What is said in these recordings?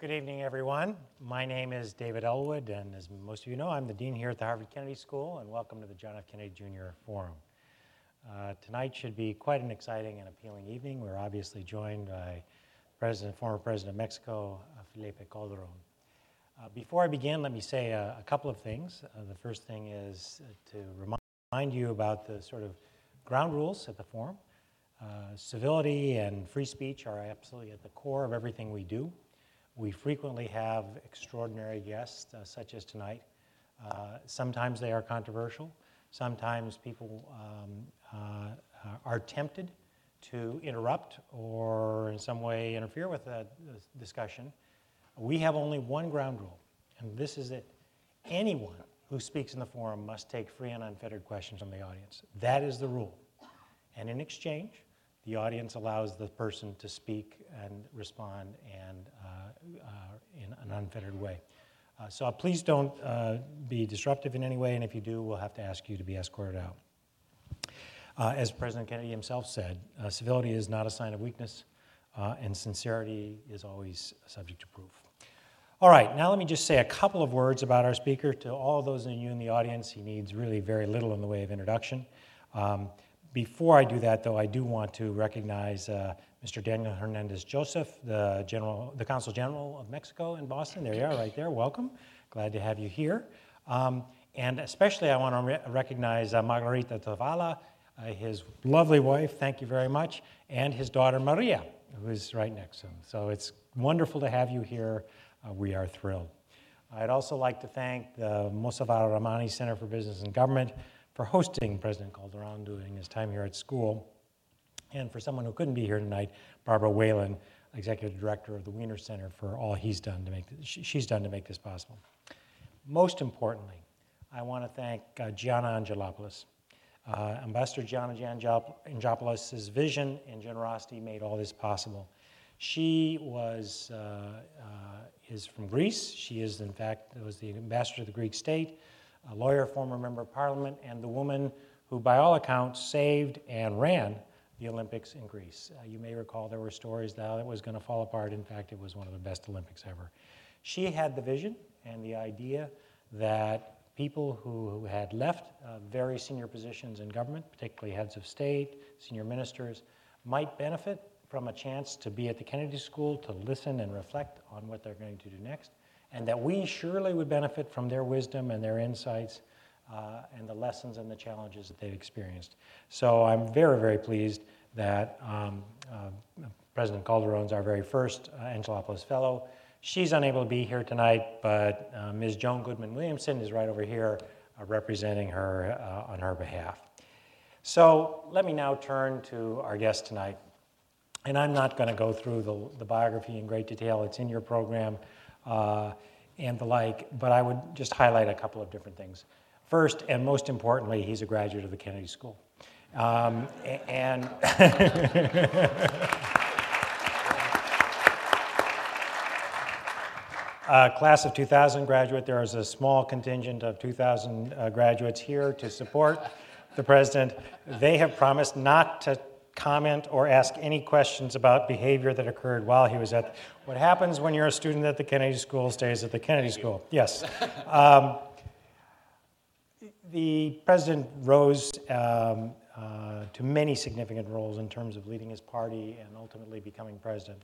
Good evening, everyone. My name is David Ellwood, and as most of you know, I'm the dean here at the Harvard Kennedy School, and welcome to the John F. Kennedy Jr. Forum. Uh, tonight should be quite an exciting and appealing evening. We're obviously joined by President, former President of Mexico, uh, Felipe Calderon. Uh, before I begin, let me say a, a couple of things. Uh, the first thing is to remind you about the sort of ground rules at the forum. Uh, civility and free speech are absolutely at the core of everything we do. We frequently have extraordinary guests, uh, such as tonight. Uh, sometimes they are controversial. Sometimes people um, uh, are tempted to interrupt or in some way interfere with that discussion. We have only one ground rule, and this is it. Anyone who speaks in the forum must take free and unfettered questions from the audience. That is the rule. And in exchange, the audience allows the person to speak and respond and uh, uh, in an unfettered way. Uh, so please don't uh, be disruptive in any way, and if you do, we'll have to ask you to be escorted out. Uh, as President Kennedy himself said, uh, civility is not a sign of weakness, and sincerity is always subject to proof. All right, now let me just say a couple of words about our speaker. To all those of you in the audience, he needs really very little in the way of introduction. Um, before I do that, though, I do want to recognize uh, Mr. Daniel Hernandez Joseph, the, General, the Consul General of Mexico in Boston. There you are, right there. Welcome. Glad to have you here. Um, and especially, I want to re- recognize uh, Margarita Zavala, uh, his lovely wife, thank you very much, and his daughter Maria, who is right next to him. So it's wonderful to have you here. Uh, we are thrilled. I'd also like to thank the Mossavar Rahmani Center for Business and Government for hosting President Calderon during his time here at school. And for someone who couldn't be here tonight, Barbara Whalen, Executive Director of the Wiener Center, for all he's done to make she's done to make this possible. Most importantly, I want to thank uh, Gianna Angelopoulos. Uh, Ambassador Gianna Angelopoulos' vision and generosity made all this possible. She was, uh, uh, is from Greece. She is, in fact, was the ambassador to the Greek state a lawyer, former member of parliament, and the woman who, by all accounts, saved and ran the Olympics in Greece. Uh, you may recall there were stories that it was going to fall apart. In fact, it was one of the best Olympics ever. She had the vision and the idea that people who, who had left uh, very senior positions in government, particularly heads of state, senior ministers, might benefit from a chance to be at the Kennedy School to listen and reflect on what they're going to do next and that we surely would benefit from their wisdom and their insights uh, and the lessons and the challenges that they've experienced. So I'm very, very pleased that um, uh, President Calderon's our very first uh, Angelopoulos Fellow. She's unable to be here tonight, but uh, Ms. Joan Goodman Williamson is right over here uh, representing her uh, on her behalf. So let me now turn to our guest tonight. And I'm not going to go through the, the biography in great detail, it's in your program uh, and the like, but I would just highlight a couple of different things. First, and most importantly, he's a graduate of the Kennedy School. Um, and uh, class of 2000 graduate, there is a small contingent of 2,000 uh, graduates here to support the president. They have promised not to comment or ask any questions about behavior that occurred while he was at. What happens when you're a student at the Kennedy School stays at the Kennedy School. Yes. Um, the president rose um, uh, to many significant roles in terms of leading his party and ultimately becoming president.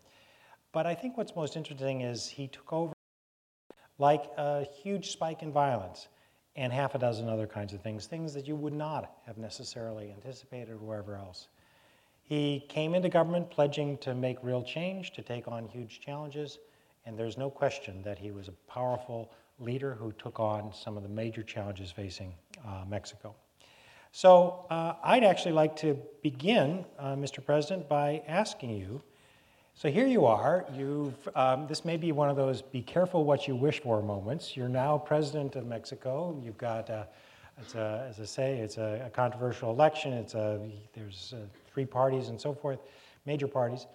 But I think what's most interesting is he took over like a huge spike in violence and half a dozen other kinds of things, things that you would not have necessarily anticipated or wherever else. He came into government pledging to make real change, to take on huge challenges, and there's no question that he was a powerful leader who took on some of the major challenges facing uh, Mexico. So uh, I'd actually like to begin, uh, Mr. President, by asking you. So here you are. You've, um, this may be one of those be careful what you wish for moments. You're now president of Mexico. You've got, a, as I say, it's a, a controversial election. It's a, there's a, three parties and so forth, major parties.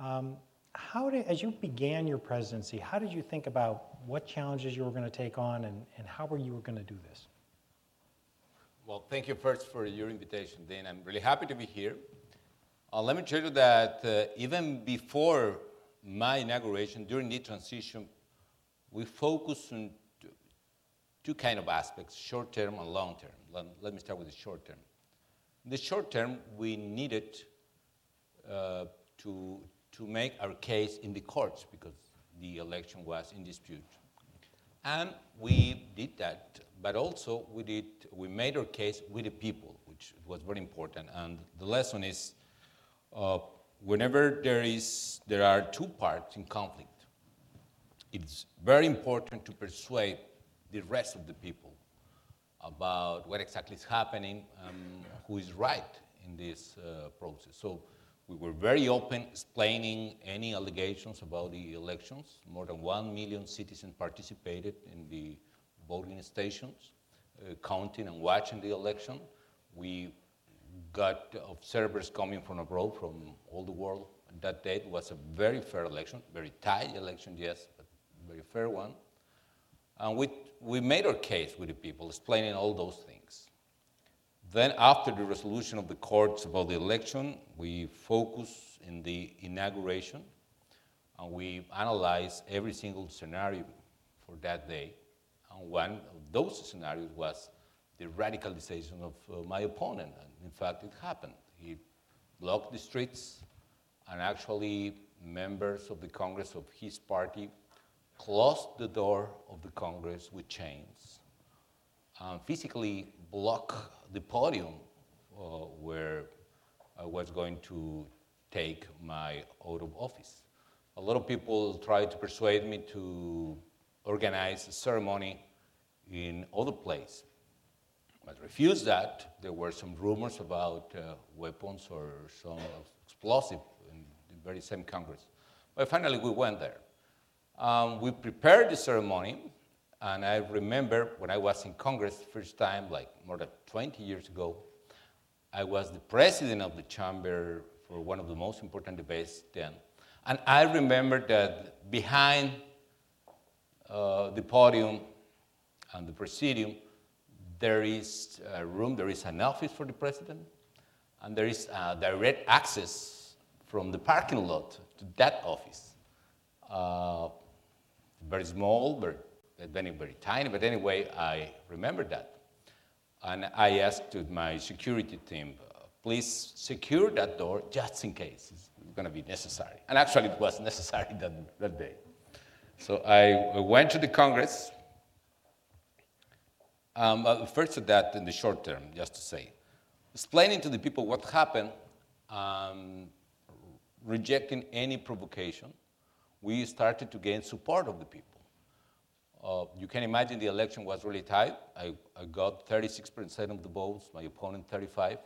Um, how did, as you began your presidency, how did you think about what challenges you were going to take on and, and how were you going to do this? Well, thank you first for your invitation, Dean. I'm really happy to be here. Uh, let me tell you that uh, even before my inauguration, during the transition, we focused on two, kind of aspects, short term and long term. Let, let, me start with the short term. In the short term, we needed uh, to, to make our case in the courts because the election was in dispute. And we did that, but also we, did, we made our case with the people, which was very important. And the lesson is uh, whenever there, is, there are two parts in conflict, it's very important to persuade the rest of the people about what exactly is happening, um, who is right in this uh, process. So we were very open explaining any allegations about the elections. More than one million citizens participated in the voting stations, uh, counting and watching the election. We got observers coming from abroad, from all the world. That date was a very fair election, very tight election, yes, but very fair one. And we, we made our case with the people, explaining all those things. Then, after the resolution of the courts about the election, we focused in the inauguration and we analyzed every single scenario for that day. And one of those scenarios was the radicalization of uh, my opponent. And in fact, it happened. He blocked the streets, and actually, members of the Congress of his party closed the door of the Congress with chains, and physically blocked the podium uh, where I was going to take my oath of office. A lot of people tried to persuade me to organize a ceremony in other place, but refused that. There were some rumors about uh, weapons or some explosive in the very same Congress. But finally, we went there. Um, we prepared the ceremony, and I remember when I was in Congress first time, like more than 20 years ago, I was the president of the chamber for one of the most important debates then. And I remember that behind uh, the podium and the presidium, there is a room, there is an office for the president, and there is direct access from the parking lot to that office. Uh, very small, very, very, very tiny, but anyway, I remember that. And I asked to my security team, please secure that door just in case it's going to be necessary. And actually, it was necessary that, that day. So I went to the Congress. Um, first to that, in the short term, just to say, explaining to the people what happened, um, rejecting any provocation, we started to gain support of the people. Uh, you can imagine the election was really tight. I, I got 36% of the votes, my opponent 35.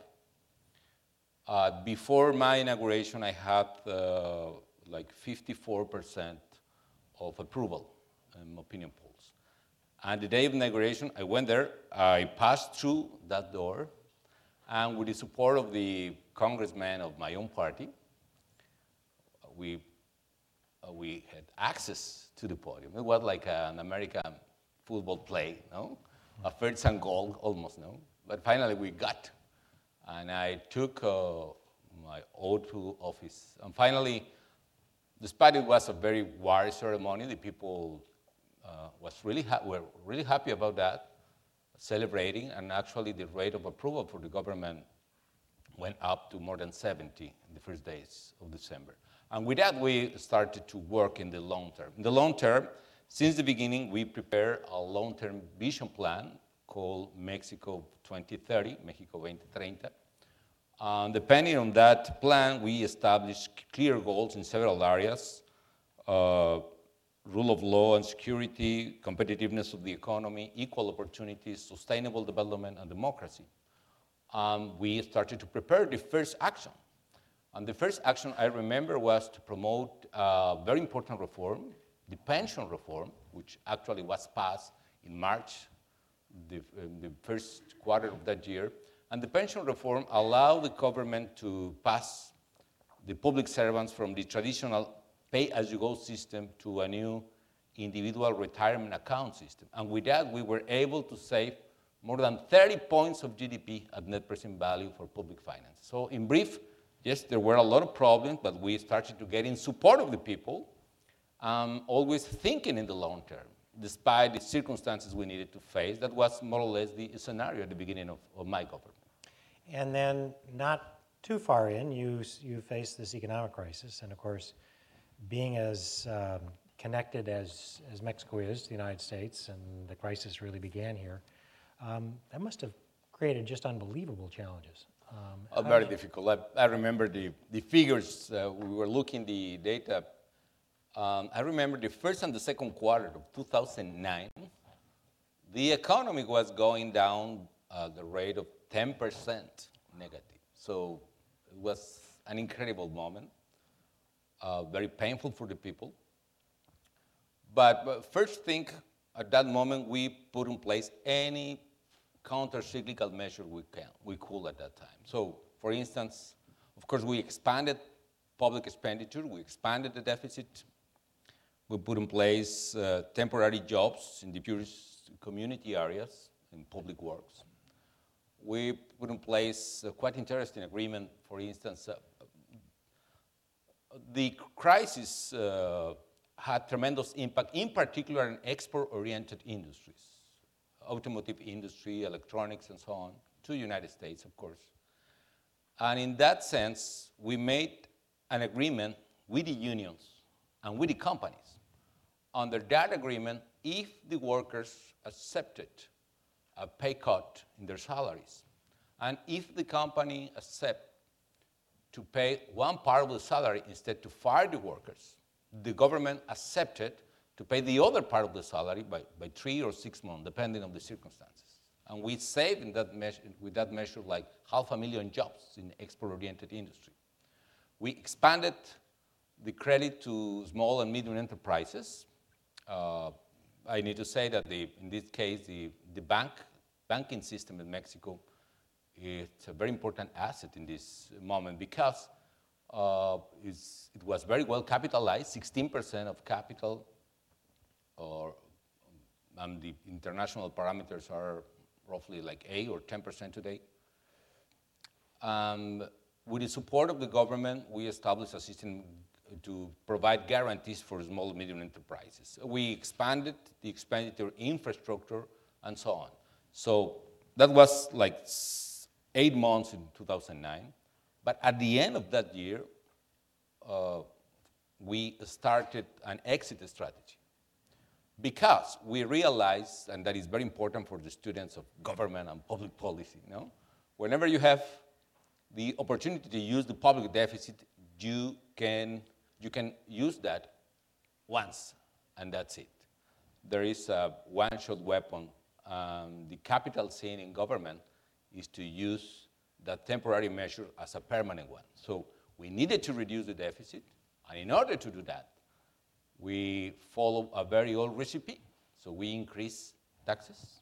Uh, before my inauguration, I had uh, like 54% of approval in opinion polls. And the day of inauguration, I went there, I passed through that door, and with the support of the congressman of my own party, we we had access to the podium. It was like an American football play, no? A first and goal, almost, no? But finally we got. And I took uh, my oath to office. And finally, despite it was a very war ceremony, the people uh, was really were really happy about that, celebrating, and actually the rate of approval for the government went up to more than 70 in the first days of December. And with that, we started to work in the long term. In the long term, since the beginning, we prepared a long term vision plan called Mexico 2030, Mexico 2030. And depending on that plan, we established clear goals in several areas uh, rule of law and security, competitiveness of the economy, equal opportunities, sustainable development, and democracy. Um, we started to prepare the first action and the first action I remember was to promote a very important reform, the pension reform, which actually was passed in March, the, the first quarter of that year. And the pension reform allowed the government to pass the public servants from the traditional pay as you go system to a new individual retirement account system. And with that, we were able to save more than 30 points of GDP at net present value for public finance. So in brief, yes, there were a lot of problems, but we started to get in support of the people, um, always thinking in the long term, despite the circumstances we needed to face. That was more or less the scenario at the beginning of, of my government. And then, not too far in, you, you faced this economic crisis, and of course, being as um, connected as, as Mexico is to the United States, and the crisis really began here, um, that must have created just unbelievable challenges. Um, oh, very difficult. I, I, remember the, the figures, uh, we were looking the data. Um, I remember the first and the second quarter of 2009, the economy was going down at the rate of 10% negative. So it was an incredible moment, uh, very painful for the people. But, but first thing, at that moment, we put in place any counter-cyclical measure we, can, we could at that time. So, for instance, of course, we expanded public expenditure, we expanded the deficit, we put in place uh, temporary jobs in the poorest community areas in public works. We put in place a quite interesting agreement, for instance, uh, the crisis uh, had tremendous impact, in particular in export-oriented industries automotive industry, electronics, and so on, to the United States, of course. And in that sense, we made an agreement with the unions and with the companies. Under that agreement, if the workers accepted a pay cut in their salaries, and if the company accepted to pay one part of the salary instead to fire the workers, the government accepted to pay the other part of the salary by, by three or six months, depending on the circumstances. And we saved in that measure, with that measure like half a million jobs in export-oriented industry. We expanded the credit to small and medium enterprises. Uh, I need to say that the, in this case, the, the bank, banking system in Mexico is a very important asset in this moment because uh, it was very well capitalized, 16% of capital or the international parameters are roughly like A or 10% today. Um, with the support of the government, we established a system to provide guarantees for small and medium enterprises. We expanded the expenditure infrastructure and so on. So that was like eight months in 2009. But at the end of that year, uh, we started an exit strategy because we realize, and that is very important for the students of government and public policy, you know? whenever you have the opportunity to use the public deficit, you can, you can use that once, and that's it. There is a one-shot weapon. Um, the capital sin in government is to use that temporary measure as a permanent one. So we needed to reduce the deficit, and in order to do that, we follow a very old recipe. So we increase taxes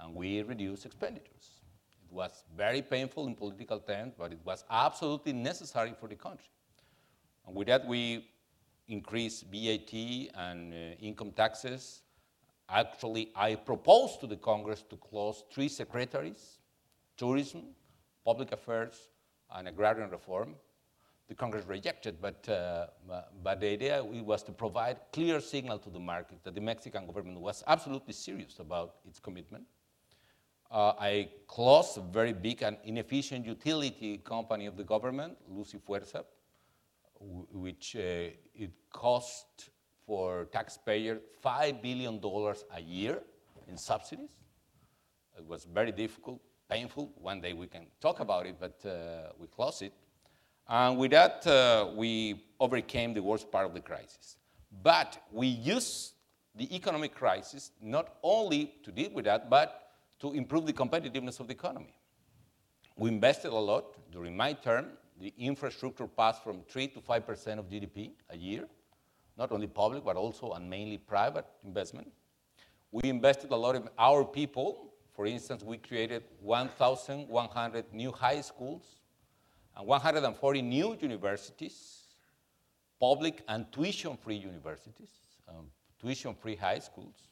and we reduce expenditures. It was very painful in political terms, but it was absolutely necessary for the country. And with that, we increased VAT and uh, income taxes. Actually, I proposed to the Congress to close three secretaries tourism, public affairs, and agrarian reform the Congress rejected, but, uh, but the idea was to provide clear signal to the market that the Mexican government was absolutely serious about its commitment. Uh, I closed a very big and inefficient utility company of the government, Luz y Fuerza, which uh, it cost for taxpayers $5 billion a year in subsidies. It was very difficult, painful. One day we can talk about it, but uh, we closed it. And with that, uh, we overcame the worst part of the crisis. But we used the economic crisis not only to deal with that, but to improve the competitiveness of the economy. We invested a lot during my term. The infrastructure passed from 3 to 5% of GDP a year, not only public, but also and mainly private investment. We invested a lot in our people. For instance, we created 1,100 new high schools and 140 new universities, public and tuition-free universities, um, tuition-free high schools.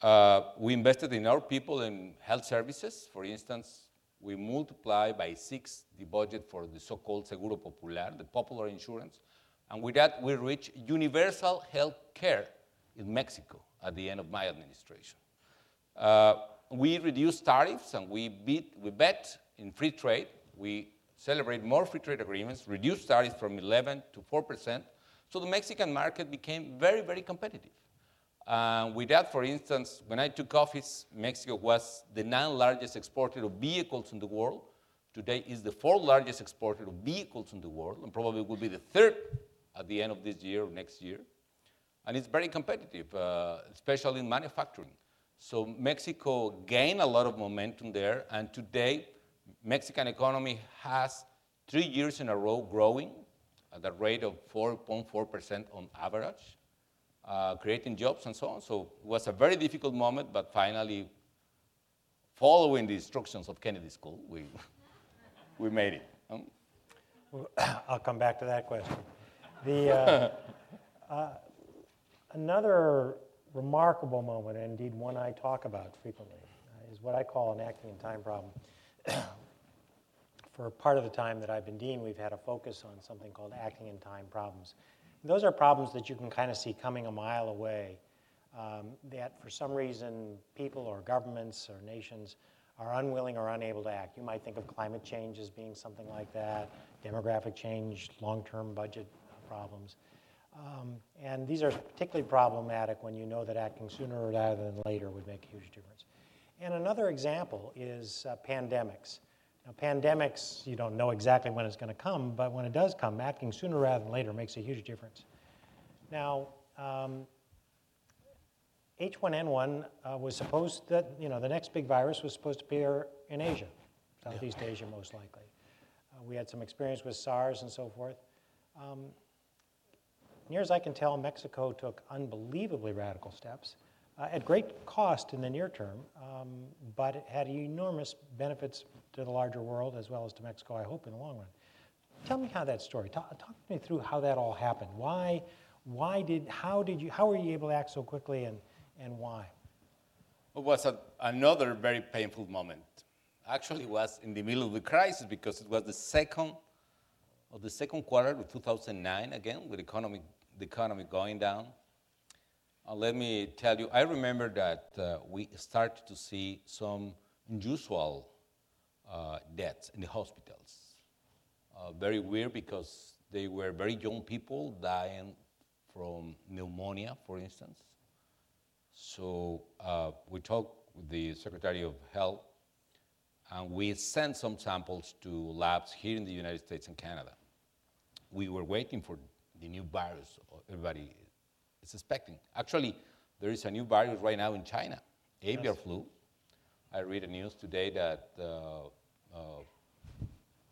Uh, we invested in our people in health services. For instance, we multiplied by six the budget for the so-called Seguro Popular, the popular insurance. And with that, we reached universal health care in Mexico at the end of my administration. Uh, we reduced tariffs and we, beat, we bet in free trade. We celebrate more free trade agreements, reduced tariffs from 11 to 4%. So the Mexican market became very, very competitive. Uh, with that, for instance, when I took office, Mexico was the ninth largest exporter of vehicles in the world. Today is the fourth largest exporter of vehicles in the world, and probably will be the third at the end of this year or next year. And it's very competitive, uh, especially in manufacturing. So Mexico gained a lot of momentum there, and today, Mexican economy has three years in a row growing at a rate of 4.4% on average uh, creating jobs and so on. So it was a very difficult moment, but finally, following the instructions of Kennedy School, we, we made it. Um, I'll come back to that question. The, uh, uh, another remarkable moment, and indeed one I talk about frequently, uh, is what I call an acting in time problem. For part of the time that I've been dean, we've had a focus on something called acting in time problems. Those are problems that you can kind of see coming a mile away. Um, that for some reason people or governments or nations are unwilling or unable to act. You might think of climate change as being something like that, demographic change, long term budget problems. Um, and these are particularly problematic when you know that acting sooner rather than later would make a huge difference. And another example is uh, pandemics. Now, pandemics, you don't know exactly when it's going to come, but when it does come, acting sooner rather than later makes a huge difference. Now, um, H1N1 uh, was supposed that, you know, the next big virus was supposed to appear in Asia, Southeast yeah. Asia most likely. Uh, we had some experience with SARS and so forth. Um, near as I can tell, Mexico took unbelievably radical steps uh, at great cost in the near term, um, but it had enormous benefits to the larger world as well as to Mexico, I hope, in the long run. Tell me how that story, talk, talk me through how that all happened. Why, why did, how did you, how were you able to act so quickly and, and why? It was a, another very painful moment. Actually, it was in the middle of the crisis because it was the second of the second quarter of 2009 again with economic, the economy going down uh, let me tell you, I remember that uh, we started to see some unusual uh, deaths in the hospitals. Uh, very weird because they were very young people dying from pneumonia, for instance. So uh, we talked with the Secretary of Health and we sent some samples to labs here in the United States and Canada. We were waiting for the new virus. Everybody is expecting. Actually, there is a new virus right now in China, avian yes. flu. I read the news today that uh, uh,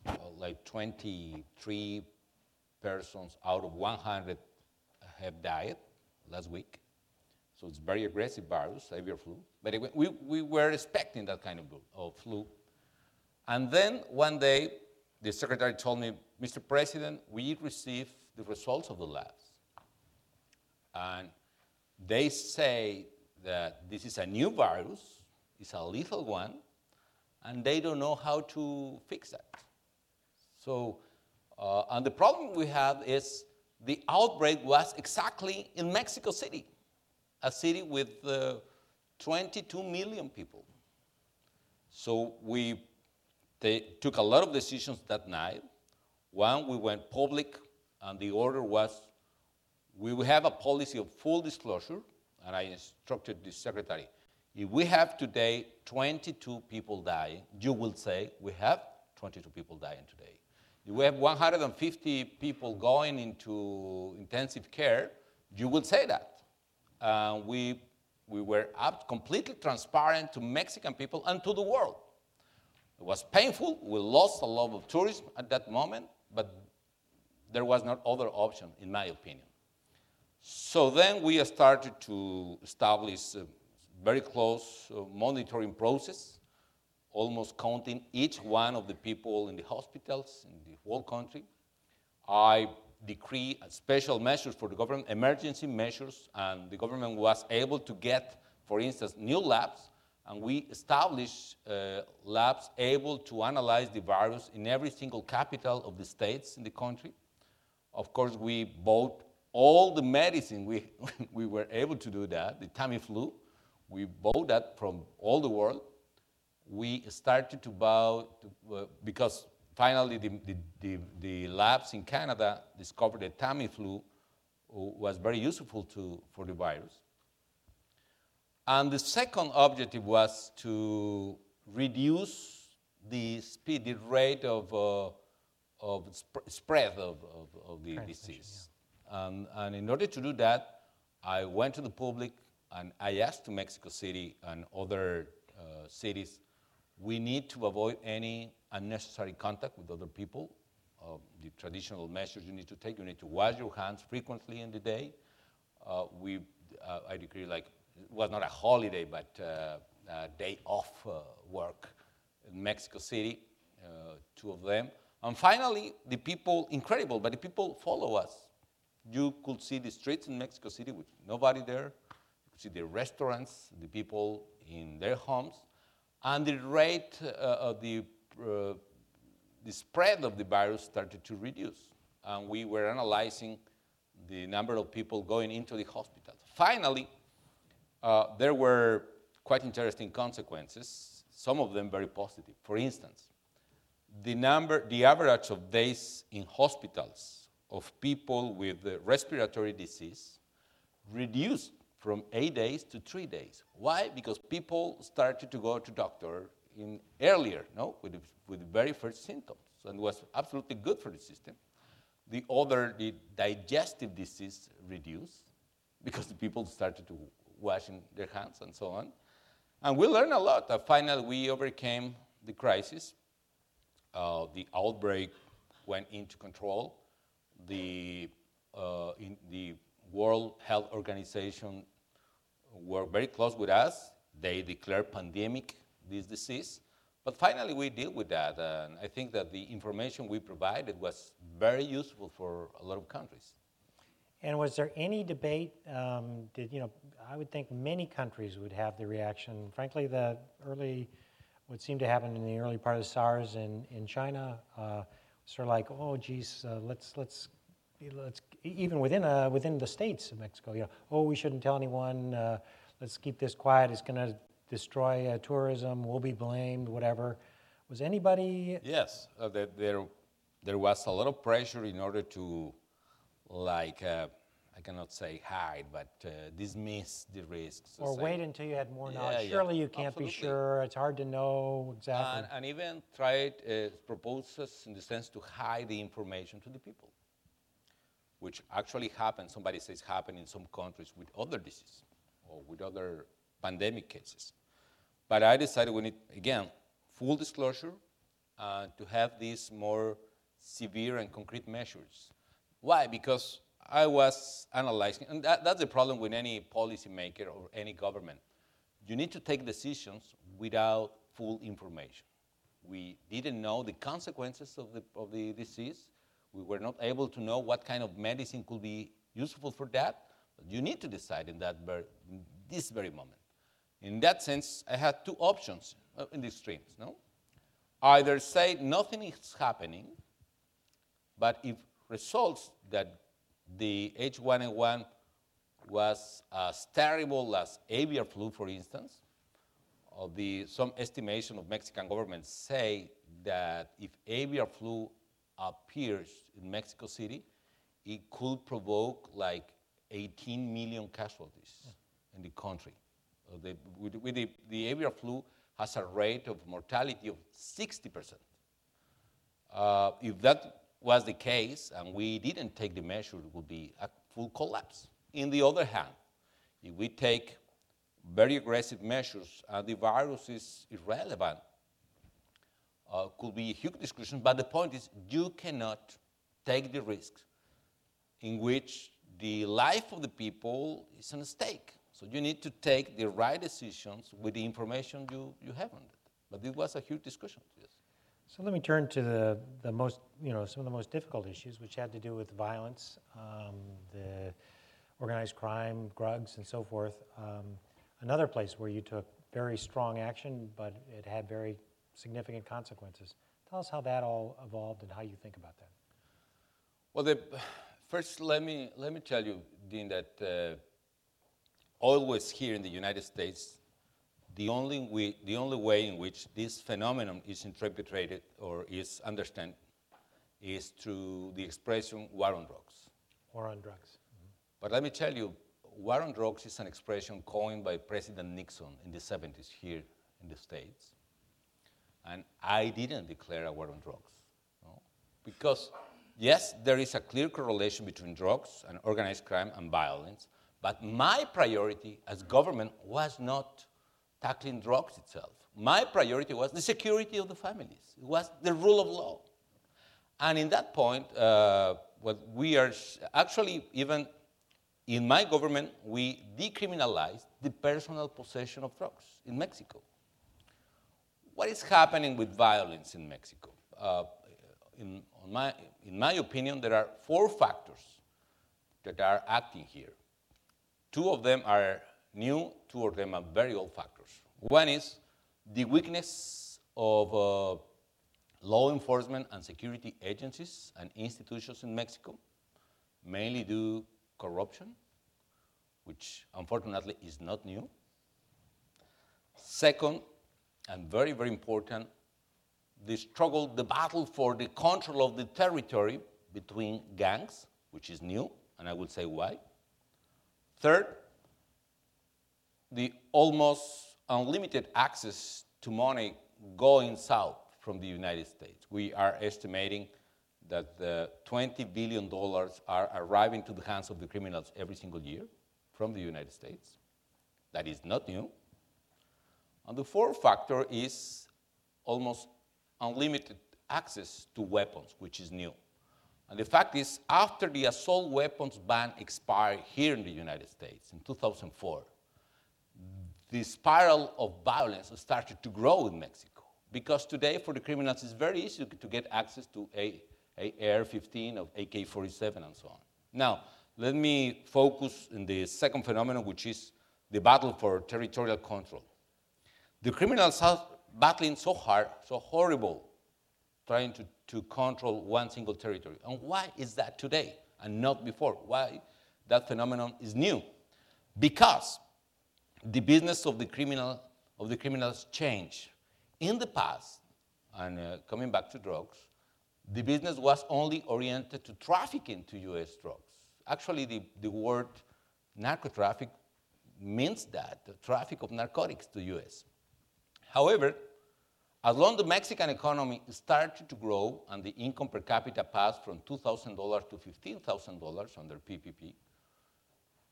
uh, like 23 persons out of 100 have died last week. So it's very aggressive virus, avian flu. But we, we were expecting that kind of, flu. And then one day, the secretary told me, Mr. President, we received the results of the labs. And they say that this is a new virus, it's a lethal one, and they don't know how to fix that. So, uh, and the problem we have is the outbreak was exactly in Mexico City, a city with uh, 22 million people. So we took a lot of decisions that night. One, we went public, and the order was we will have a policy of full disclosure, and I instructed the secretary. If we have today 22 people dying, you will say we have 22 people dying today. If we have 150 people going into intensive care, you will say that. Uh, we, we were completely transparent to Mexican people and to the world. It was painful. We lost a lot of tourism at that moment, but there was no other option, in my opinion. So then we started to establish a very close uh, monitoring process, almost counting each one of the people in the hospitals in the whole country. I decree special measures for the government, emergency measures, and the government was able to get for instance, new labs, and we established uh, labs able to analyze the virus in every single capital of the states in the country. Of course, we bought all the medicine. We, we were able to do that, the Tamiflu. We bought that from all the world. We started to buy, to, uh, because finally the, the, the, the, labs in Canada discovered that Tamiflu was very useful to, for the virus. And the second objective was to reduce the speed, the rate of, uh, of sp- spread of, of, of the disease. Yeah. Um, and in order to do that, I went to the public and I asked to Mexico City and other uh, cities, we need to avoid any unnecessary contact with other people. Uh, the traditional measures you need to take, you need to wash your hands frequently in the day. Uh, we, uh, I decree like it was not a holiday, but uh, a day off uh, work in Mexico City, two of them. And finally, the people, incredible, but the people follow us. You could see the streets in Mexico City with nobody there. You could see the restaurants, the people in their homes. And the rate uh, of the, uh, the spread of the virus started to reduce. And we were analyzing the number of people going into the hospital. Finally, uh, there were quite interesting consequences, some of them very positive. For instance, the number, the average of days in hospitals of people with respiratory disease reduced from eight days to three days. Why? Because people started to go to doctor in earlier, no, with the, with the very first symptoms, and was absolutely good for the system. The other, the digestive disease reduced because the people started to washing their hands and so on. And we learned a lot. Uh, finally, we overcame the crisis. Uh, the outbreak went into control. The, uh, the World Health Organization were very close with us. They declared pandemic this disease. But finally, we deal with that. And I think that the information we provided was very useful for a lot of countries. And was there any debate? Um, did you know? I would think many countries would have the reaction. Frankly, the early, what seemed to happen in the early part of SARS in in China, uh, sort of like, oh, geez, uh, let's let's let's even within uh, within the states of Mexico, you know, oh, we shouldn't tell anyone. Uh, let's keep this quiet. It's going to destroy uh, tourism. We'll be blamed. Whatever. Was anybody? Yes, uh, there there was a lot of pressure in order to like, uh, I cannot say hide, but uh, dismiss the risks. Or say, wait until you had more knowledge. Yeah, Surely yeah, you can't absolutely. be sure. It's hard to know exactly. And, and even tried uh, proposals in the sense to hide the information to the people, which actually happens. Somebody says happen in some countries with other diseases or with other pandemic cases. But I decided we need, again, full disclosure uh, to have these more severe and concrete measures why? Because I was analyzing, and that, that's the problem with any policymaker or any government. You need to take decisions without full information. We didn't know the consequences of the, of the disease. We were not able to know what kind of medicine could be useful for that. But you need to decide in, that very, in this very moment. In that sense, I had two options uh, in the extremes. No? Either say nothing is happening, but if results that the H1N1 was as terrible as avian flu, for instance. The, some estimation of Mexican government say that if avian flu appears in Mexico City, it could provoke like 18 million casualties yeah. in the country. Uh, the, with, with the, the, avian flu has a rate of mortality of 60%. Uh, if that was the case and we didn't take the measure, it would be a full collapse. In the other hand, if we take very aggressive measures and the virus is irrelevant, uh, could be a huge discussion. But the point is, you cannot take the risks in which the life of the people is at stake. So you need to take the right decisions with the information you, you have on it. But it was a huge discussion. Yes. So let me turn to the, the most, you know, some of the most difficult issues, which had to do with violence, um, the organized crime, drugs, and so forth. Um, another place where you took very strong action, but it had very significant consequences. Tell us how that all evolved and how you think about that. Well, the, first, let me, let me tell you, Dean, that uh, always here in the United States, the only, way, the only way in which this phenomenon is interpreted or is understood is through the expression war on drugs. War on drugs. Mm-hmm. But let me tell you, war on drugs is an expression coined by President Nixon in the 70s here in the States. And I didn't declare a war on drugs. No? Because, yes, there is a clear correlation between drugs and organized crime and violence, but my priority as government was not tackling drugs itself. My priority was the security of the families, it was the rule of law. And in that point, uh, what we are actually, even in my government, we decriminalized the personal possession of drugs in Mexico. What is happening with violence in Mexico? Uh, in, my, in my opinion, there are four factors that are acting here. Two of them are new, two of them are very old factors. One is the weakness of uh, law enforcement and security agencies and institutions in Mexico, mainly due corruption, which unfortunately is not new. Second, and very, very important, the struggle, the battle for the control of the territory between gangs, which is new, and I will say why. Third, the almost unlimited access to money going south from the United States. We are estimating that the $20 billion are arriving to the hands of the criminals every single year from the United States. That is not new. And the fourth factor is almost unlimited access to weapons, which is new. And the fact is, after the assault weapons ban expired here in the United States in 2004, the spiral of violence started to grow in Mexico. Because today, for the criminals, it's very easy to get access to a, a AR-15 or AK-47 and so on. Now, let me focus in the second phenomenon, which is the battle for territorial control. The criminals are battling so hard, so horrible, trying to, to control one single territory. And why is that today and not before? Why that phenomenon is new? Because the business of the criminal of the criminals change. In the past, and uh, coming back to drugs, the business was only oriented to trafficking to U.S. drugs. Actually, the, the word narcotraffic means that, the traffic of narcotics to U.S. However, as long the Mexican economy started to grow and the income per capita passed from $2,000 to $15,000 under PPP,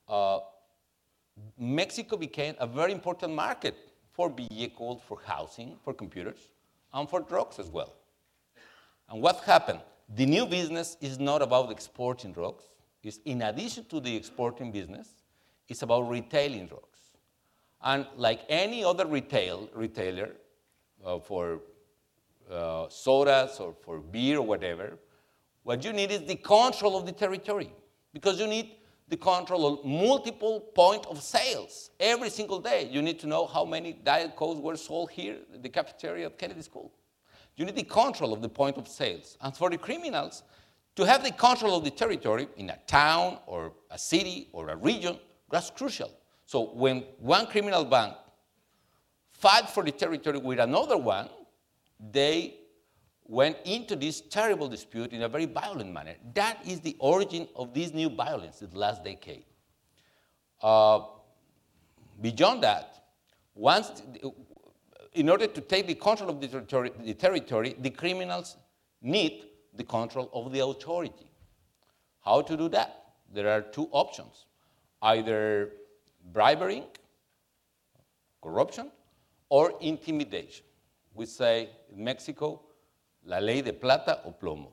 uh, Mexico became a very important market for vehicles, for housing, for computers, and for drugs as well. And what happened? The new business is not about exporting drugs. It's in addition to the exporting business, it's about retailing drugs. And like any other retail retailer uh, for uh, sodas or for beer or whatever, what you need is the control of the territory because you need the control of multiple point of sales every single day. You need to know how many Diet Cokes were sold here the cafeteria of Kennedy School. You need the control of the point of sales. And for the criminals, to have the control of the territory in a town or a city or a region, that's crucial. So when one criminal band fight for the territory with another one, they went into this terrible dispute in a very violent manner. That is the origin of this new violence in the last decade. Uh, beyond that, once, in order to take the control of the the territory, the criminals need the control of the authority. How to do that? There are two options either bribery, corruption, or intimidation. We say in Mexico, la ley de plata o plomo,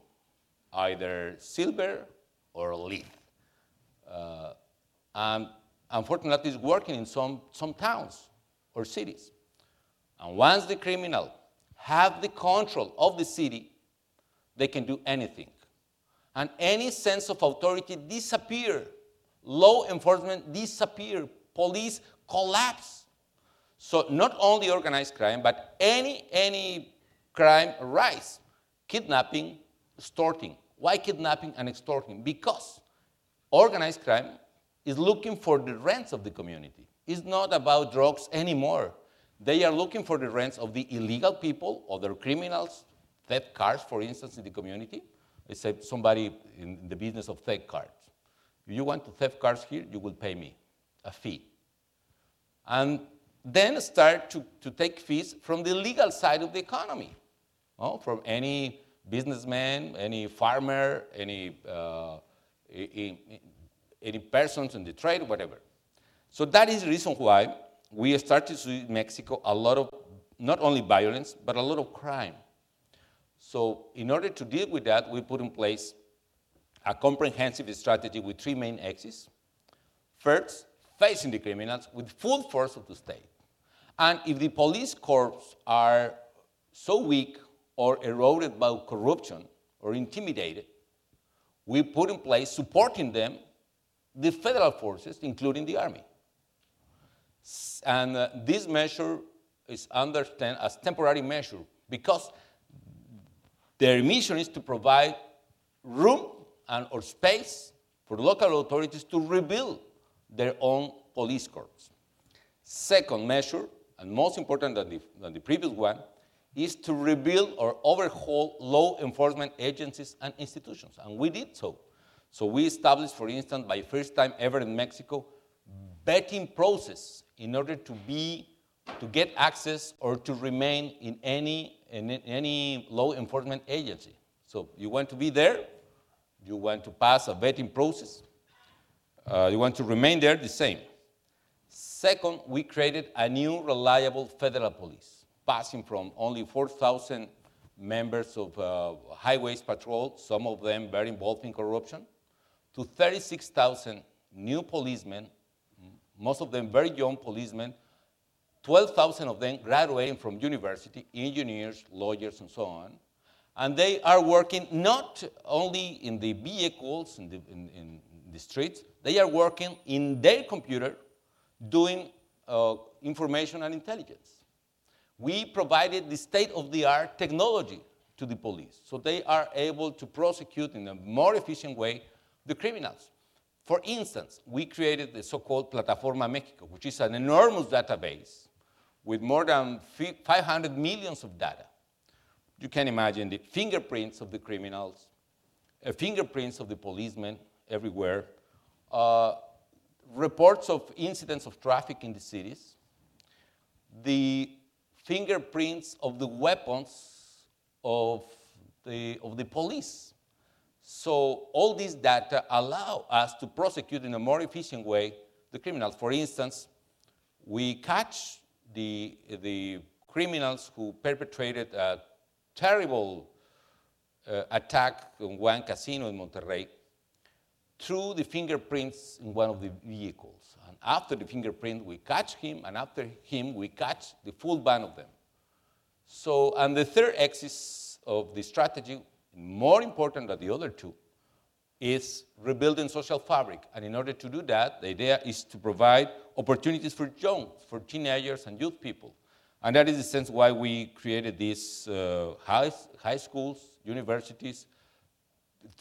either silver or lead. Uh, and unfortunately, it's working in some, some towns or cities. And once the criminal have the control of the city, they can do anything. And any sense of authority disappear. Law enforcement disappear. Police collapse So not only organized crime, but any, any crime rise. Kidnapping, extorting. Why kidnapping and extorting? Because organized crime is looking for the rents of the community. It's not about drugs anymore. They are looking for the rents of the illegal people, other criminals, theft cars, for instance, in the community. Say somebody in the business of theft cars. If you want to theft cars here, you will pay me a fee. And then start to, to take fees from the legal side of the economy, oh, from any businessman, any farmer, any, uh, any persons in the trade, whatever. So that is the reason why we started to see Mexico a lot of not only violence, but a lot of crime. So in order to deal with that, we put in place a comprehensive strategy with three main axes. First, facing the criminals with full force of the state. And if the police corps are so weak or eroded by corruption or intimidated, we put in place, supporting them, the federal forces, including the army. And uh, this measure is understood as temporary measure because their mission is to provide room and or space for local authorities to rebuild their own police corps. Second measure, and most important than the, than the previous one, is to rebuild or overhaul law enforcement agencies and institutions. And we did so. So we established, for instance, by first time ever in Mexico, vetting process in order to be to get access or to remain in any in any law enforcement agency. So you want to be there, you want to pass a vetting process, uh, you want to remain there the same. Second, we created a new reliable federal police, passing from only 4,000 members of uh, highways patrol, some of them very involved in corruption, to 36,000 new policemen, most of them very young policemen, 12,000 of them graduating from university, engineers, lawyers, and so on. And they are working not only in the vehicles, in the, in, in the streets, they are working in their computer doing uh, information and intelligence. We provided the state of the art technology to the police so they are able to prosecute in a more efficient way the criminals. For instance, we created the so called Plataforma Mexico, which is an enormous database with more than 500 millions of data. You can imagine the fingerprints of the criminals, uh, fingerprints of the policemen everywhere, uh, reports of incidents of traffic in the cities, the fingerprints of the weapons of the, of the police. So all these data allow us to prosecute in a more efficient way the criminals. For instance, we catch the, the criminals who perpetrated a terrible uh, attack on one casino in Monterrey through the fingerprints in one of the vehicles. And after the fingerprint, we catch him, and after him, we catch the full band of them. So, and the third axis of the strategy, more important than the other two, is rebuilding social fabric. And in order to do that, the idea is to provide opportunities for young, for teenagers and youth people. And that is the sense why we created these uh, high, high schools, universities,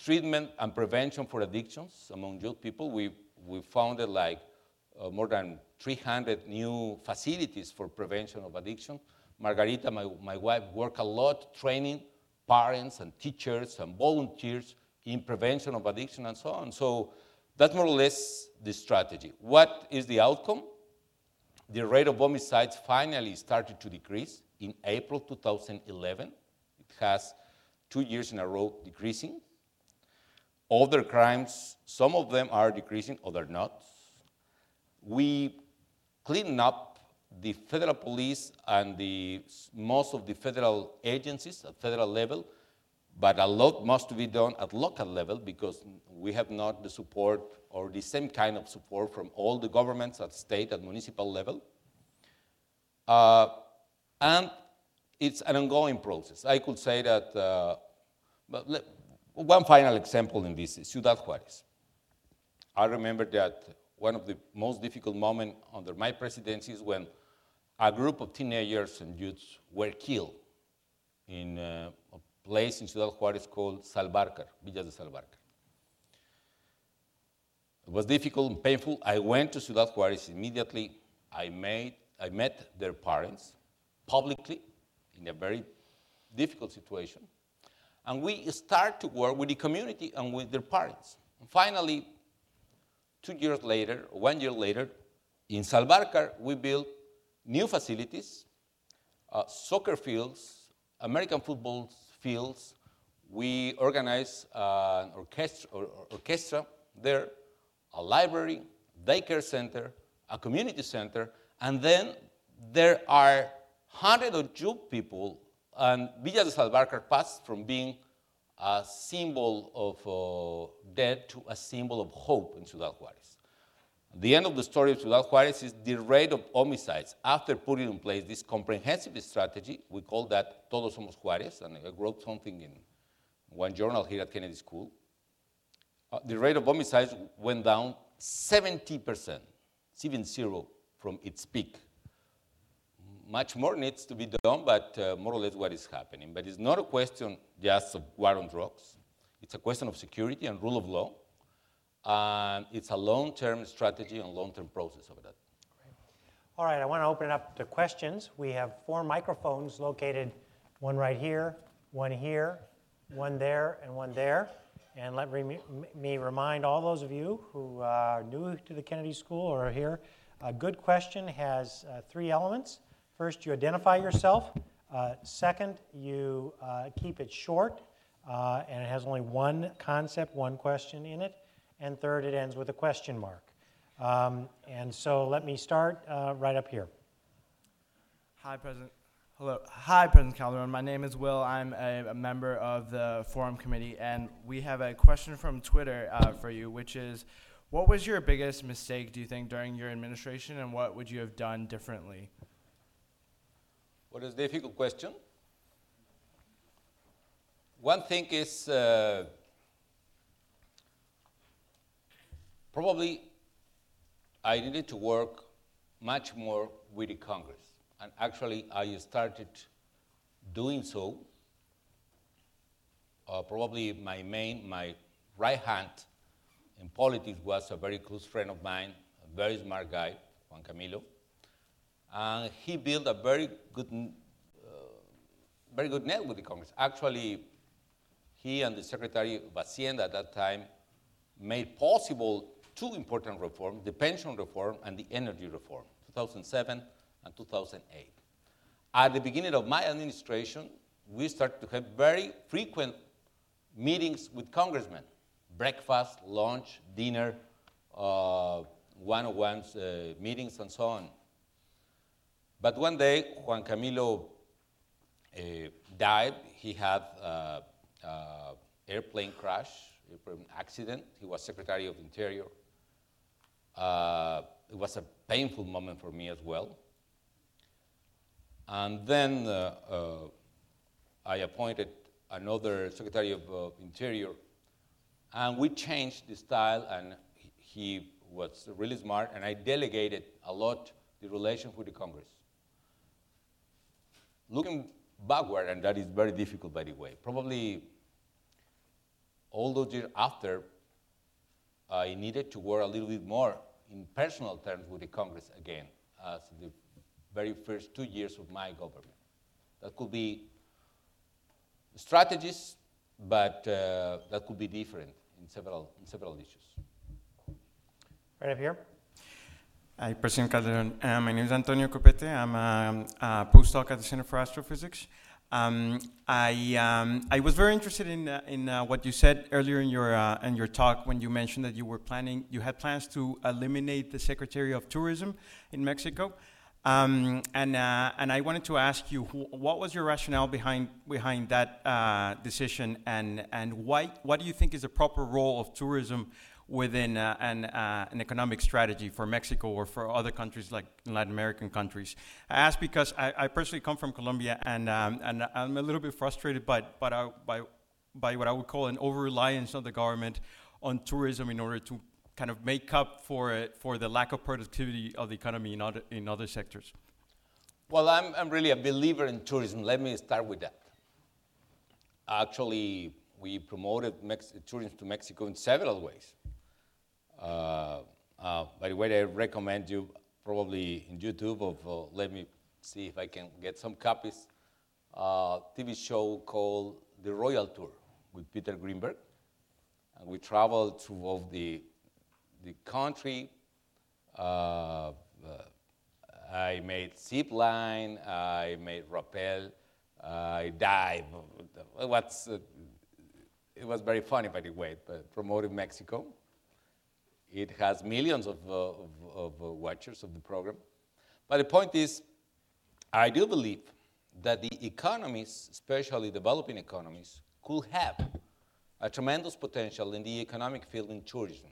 treatment and prevention for addictions among youth people. We, we founded like uh, more than 300 new facilities for prevention of addiction. Margarita, my, my wife, worked a lot training parents and teachers and volunteers in prevention of addiction and so on. So that's more or less the strategy. What is the outcome? The rate of homicides finally started to decrease in April 2011. It has two years in a row decreasing. Other crimes, some of them are decreasing, others not. We clean up the federal police and the, most of the federal agencies at federal level, but a lot must be done at local level because we have not the support or the same kind of support from all the governments at state and municipal level. Uh, and it's an ongoing process. I could say that, uh, one final example in this is Ciudad Juarez. I remember that one of the most difficult moments under my presidency is when a group of teenagers and youths were killed in uh, a place in Ciudad Juarez called Salvarcar, Villa de Salvarcar. It was difficult and painful. I went to Ciudad Juarez immediately. I, made, I met their parents publicly in a very difficult situation. And we start to work with the community and with their parents. And finally, two years later, one year later, in Salvarcar, we built new facilities, uh, soccer fields, American football fields. We organized uh, an orchestra, or, orchestra there, a library, daycare center, a community center, and then there are hundreds of Jew people, and Villa de Salvarcar passed from being a symbol of uh, death to a symbol of hope in Ciudad Juarez. The end of the story of Ciudad Juarez is the rate of homicides after putting in place this comprehensive strategy. We call that Todos Somos Juarez, and I wrote something in one journal here at Kennedy School. Uh, the rate of homicides went down 70%, seven zero from its peak. Much more needs to be done, but uh, more or less what is happening. But it's not a question just of war on drugs. It's a question of security and rule of law and it's a long-term strategy and long-term process of that. All right, I want to open it up to questions. We have four microphones located, one right here, one here, one there, and one there. And let me, remind all those of you who are new to the Kennedy School or are here, a good question has uh, three elements. First, you identify yourself. Uh, second, you uh, keep it short, uh, and it has only one concept, one question in it. And third, it ends with a question mark. Um, and so let me start uh, right up here. Hi, President. Hello. Hi, President Calderon. My name is Will. I'm a, a member of the Forum Committee, and we have a question from Twitter uh, for you, which is What was your biggest mistake, do you think, during your administration, and what would you have done differently? What is difficult question? One thing is uh, Probably I needed to work much more with the Congress. And actually, I started doing so. Uh, probably my main, my right hand in politics was a very close friend of mine, a very smart guy, Juan Camilo. And he built a very good, uh, very good net with the Congress. Actually, he and the Secretary of Hacienda at that time made possible two important reforms, the pension reform and the energy reform, 2007 and 2008. At the beginning of my administration, we started to have very frequent meetings with congressmen, breakfast, lunch, dinner, uh, one-on-one uh, meetings, and so on. But one day, Juan Camilo uh, died. He had uh, uh airplane crash, airplane accident. He was Secretary of Interior. Uh, it was a painful moment for me as well. And then uh, I appointed another Secretary of Interior, and we changed the style, and he was really smart, and I delegated a lot the relations with the Congress. Looking backward, and that is very difficult, by the way, probably all those years after, I needed to work a little bit more in personal terms with the Congress again as the very first two years of my government. That could be strategies, but uh, that could be different in several, in several issues. Right up here. Hi, President Calderon. Uh, my name is Antonio Copete. I'm a, a postdoc at the Center for Astrophysics. Um, I, um, I was very interested in, uh, in uh, what you said earlier in your, uh, in your talk when you mentioned that you were planning, you had plans to eliminate the Secretary of Tourism in Mexico. Um, and, uh, and I wanted to ask you, wh- what was your rationale behind, behind that uh, decision and, and why, what do you think is the proper role of tourism within uh, an, uh, an economic strategy for Mexico or for other countries like Latin American countries. I ask because I, I personally come from Colombia and, um, and I'm a little bit frustrated by, by, by, by what I would call an over reliance of the government on tourism in order to kind of make up for, it, for the lack of productivity of the economy in other, in other sectors. Well, I'm, I'm really a believer in tourism. Let me start with that. Actually, we promoted Mex- tourism to Mexico in several ways. By the way, I recommend you probably in YouTube of, uh, let me see if I can get some copies, uh, TV show called The Royal Tour with Peter Greenberg. And we traveled through the, the country. Uh, uh, I made zip line, I made rappel, I dive. What's, uh, it was very funny, by the way, but promoting Mexico. It has millions of, uh, of, of uh, watchers of the program. But the point is, I do believe that the economies, especially developing economies, could have a tremendous potential in the economic field in tourism.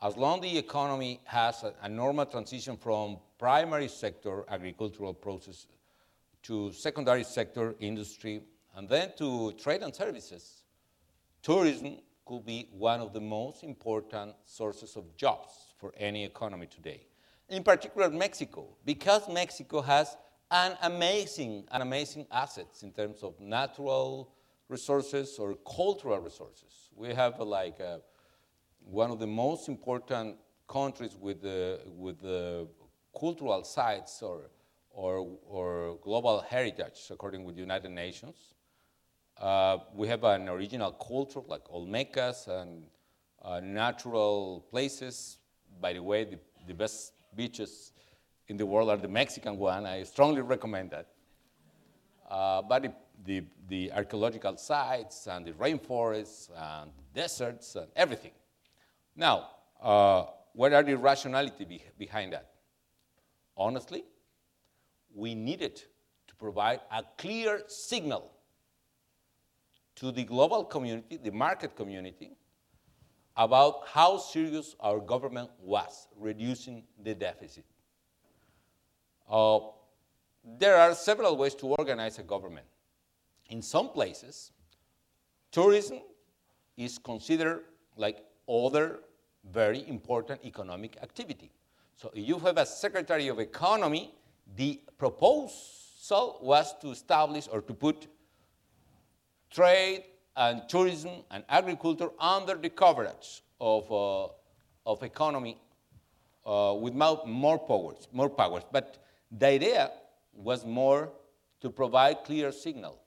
As long the economy has a, a normal transition from primary sector agricultural process to secondary sector industry and then to trade and services, tourism could be one of the most important sources of jobs for any economy today. In particular, Mexico, because Mexico has an amazing, an amazing assets in terms of natural resources or cultural resources. We have uh, like uh, one of the most important countries with the, with the cultural sites or, or, or global heritage, according with the United Nations. Uh, we have an original culture like Olmecas and uh, natural places. By the way, the, the best beaches in the world are the Mexican one. I strongly recommend that. Uh, but the, the, the, archaeological sites and the rainforests and deserts and everything. Now, uh, what are the rationality be behind that? Honestly, we needed to provide a clear signal to the global community, the market community, about how serious our government was reducing the deficit. Uh, there are several ways to organize a government. In some places, tourism is considered like other very important economic activity. So if you have a Secretary of Economy, the proposal was to establish or to put trade and tourism and agriculture under the coverage of, uh, of economy uh, with more powers, more powers. But the idea was more to provide clear signal.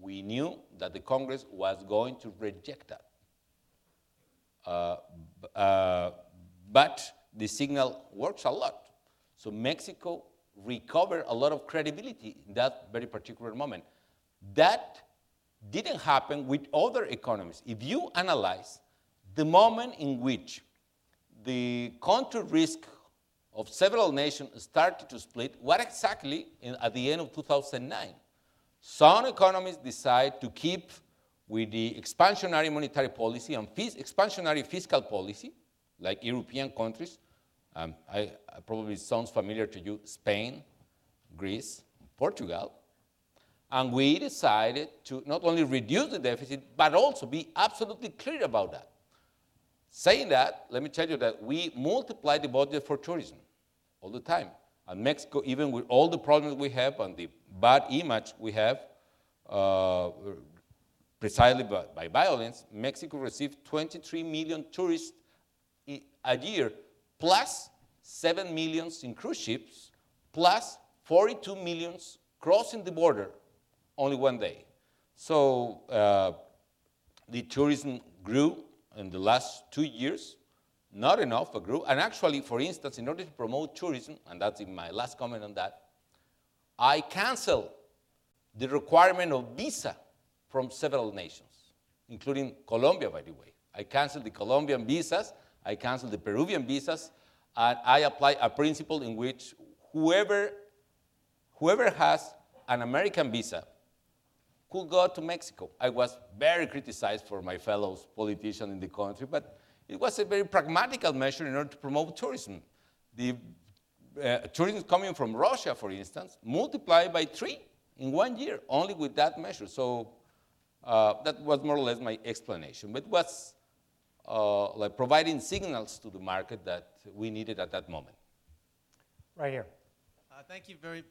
We knew that the Congress was going to reject that. Uh, uh, but the signal works a lot. So Mexico recovered a lot of credibility in that very particular moment. That didn't happen with other economies. If you analyze the moment in which the country risk of several nations started to split, what exactly in, at the end of 2009? Some economies decide to keep with the expansionary monetary policy and expansionary fiscal policy, like European countries. Um, I, I probably sounds familiar to you, Spain, Greece, Portugal. And we decided to not only reduce the deficit, but also be absolutely clear about that. Saying that, let me tell you that we multiply the budget for tourism all the time. And Mexico, even with all the problems we have and the bad image we have, uh, precisely by, by, violence, Mexico received 23 million tourists a year, plus 7 millions in cruise ships, plus 42 millions crossing the border only one day. So uh, the tourism grew in the last two years, not enough, but grew. And actually, for instance, in order to promote tourism, and that's in my last comment on that, I canceled the requirement of visa from several nations, including Colombia, by the way. I canceled the Colombian visas, I canceled the Peruvian visas, and I apply a principle in which whoever, whoever has an American visa could go to Mexico. I was very criticized for my fellow politicians in the country, but it was a very pragmatical measure in order to promote tourism. The uh, tourism coming from Russia, for instance, multiplied by three in one year, only with that measure. So uh, that was more or less my explanation. But it was uh, like providing signals to the market that we needed at that moment. Right here. Uh, Uh, thank you very,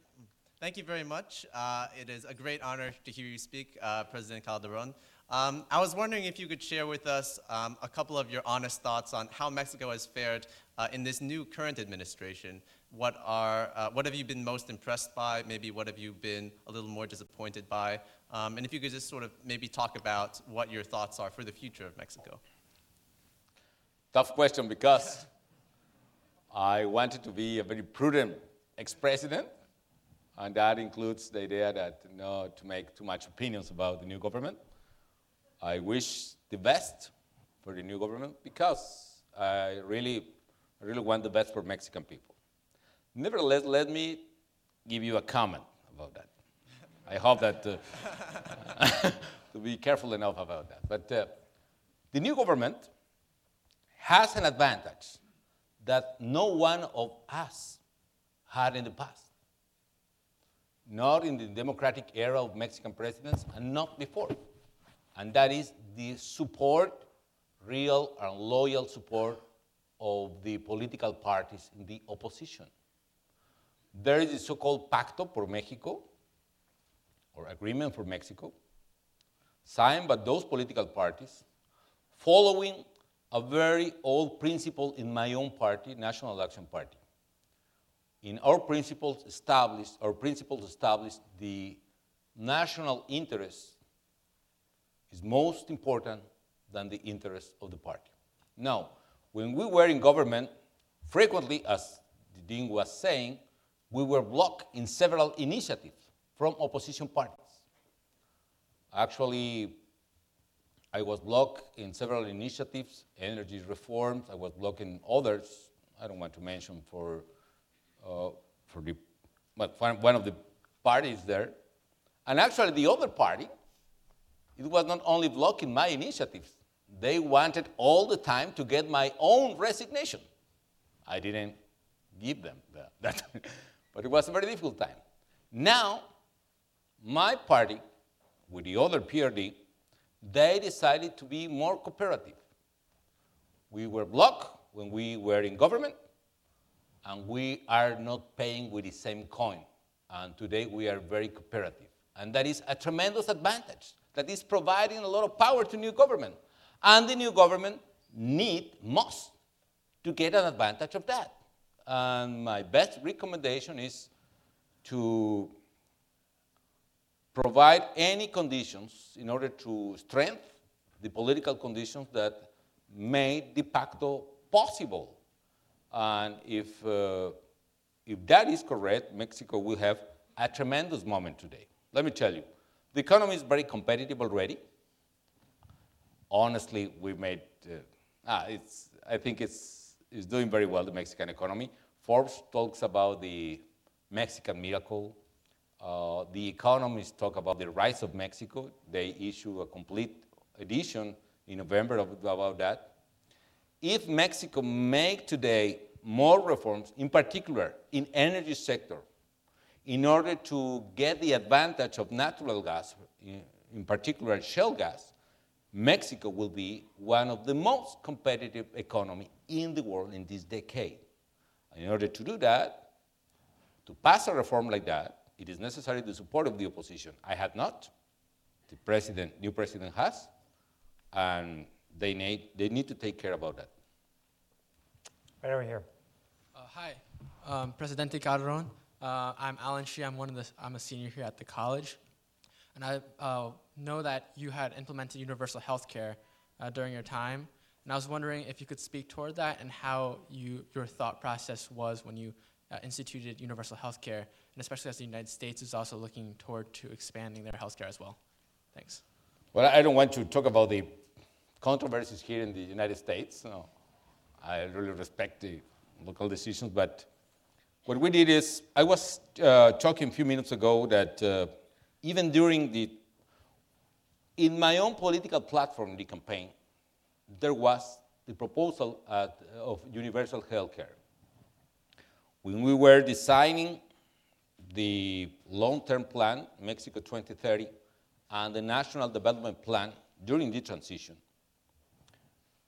thank you very much. Uh, it is a great honor to hear you speak, uh, President Calderon. Um, I was wondering if you could share with us um, a couple of your honest thoughts on how Mexico has fared uh, in this new current administration. What are, uh, what have you been most impressed by? Maybe what have you been a little more disappointed by? Um, and if you could just sort of maybe talk about what your thoughts are for the future of Mexico. Tough question because I wanted to be a very prudent ex-president, and that includes the idea that not to make too much opinions about the new government. I wish the best for the new government because I really, really want the best for Mexican people. Nevertheless, let me give you a comment about that. I hope that uh, to be careful enough about that. But uh, the new government has an advantage that no one of us had in the past. Not in the democratic era of Mexican presidents and not before. And that is the support, real and loyal support of the political parties in the opposition. There is the so called Pacto por Mexico, or Agreement for Mexico, signed by those political parties, following a very old principle in my own party, National Action Party. In our principles established, our principles established the national interest is most important than the interest of the party. Now, when we were in government, frequently, as the dean was saying, we were blocked in several initiatives from opposition parties. Actually, I was blocked in several initiatives, energy reforms. I was blocked in others. I don't want to mention for, Uh, for the, but one of the parties there. And actually, the other party, it was not only blocking my initiatives, they wanted all the time to get my own resignation. I didn't give them that, but it was a very difficult time. Now, my party, with the other PRD, they decided to be more cooperative. We were blocked when we were in government, and we are not paying with the same coin. And today we are very cooperative. And that is a tremendous advantage. That is providing a lot of power to new government. And the new government need, must, to get an advantage of that. And my best recommendation is to provide any conditions in order to strengthen the political conditions that made de facto possible. And if, uh, if that is correct, Mexico will have a tremendous moment today. Let me tell you, the economy is very competitive already. Honestly, we made, uh, ah, it's, I think it's, it's doing very well, the Mexican economy. Forbes talks about the Mexican miracle. Uh, the economists talk about the rise of Mexico. They issue a complete edition in November of, about that. If Mexico make today more reforms, in particular in energy sector, in order to get the advantage of natural gas, in, particular shale gas, Mexico will be one of the most competitive economy in the world in this decade. In order to do that, to pass a reform like that, it is necessary the support of the opposition. I had not. The president, new president has, and they need, they need to take care about that. Right over here. Hi, um, Presidente Calderon. Uh, I'm Alan Shi. I'm one of the. I'm a senior here at the college, and I uh, know that you had implemented universal health care uh, during your time. And I was wondering if you could speak toward that and how you, your thought process was when you uh, instituted universal health care, and especially as the United States is also looking toward to expanding their health care as well. Thanks. Well, I don't want to talk about the controversies here in the United States. No, I really respect the local decisions, but what we did is, I was uh, talking a few minutes ago that uh, even during the, in my own political platform, the campaign, there was the proposal at, of universal health care. When we were designing the long-term plan, Mexico 2030, and the National Development Plan during the transition,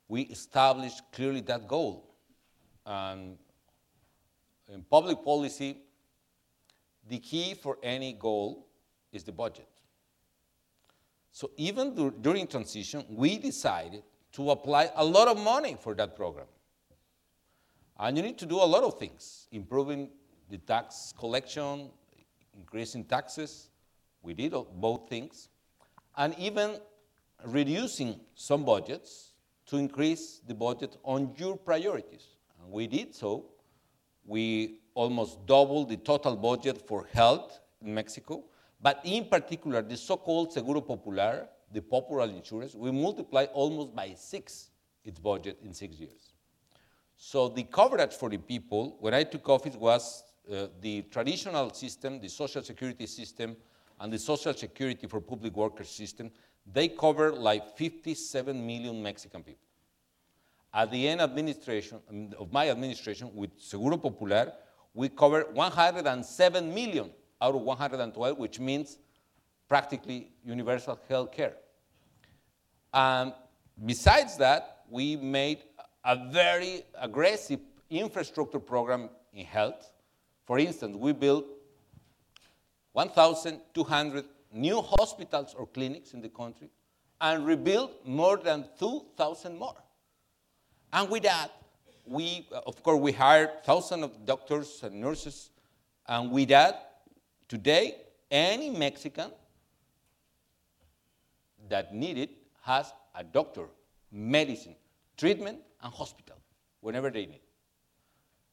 we established clearly that goal. And in public policy, the key for any goal is the budget. So even dur- during transition, we decided to apply a lot of money for that program. And you need to do a lot of things, improving the tax collection, increasing taxes. We did both things. And even reducing some budgets to increase the budget on your priorities. We did so. We almost doubled the total budget for health in Mexico, but in particular, the so called Seguro Popular, the popular insurance, we multiplied almost by six its budget in six years. So the coverage for the people, when I took office, was uh, the traditional system, the social security system, and the social security for public workers system. They cover like 57 million Mexican people. At the end administration, um, of my administration with Seguro Popular, we cover 107 million out of 112, which means practically universal health care. Um, besides that, we made a very aggressive infrastructure program in health. For instance, we built 1,200 new hospitals or clinics in the country and rebuilt more than 2,000 more. And with that, we, of course, we hired thousands of doctors and nurses. And with that, today, any Mexican that need it has a doctor, medicine, treatment, and hospital whenever they need.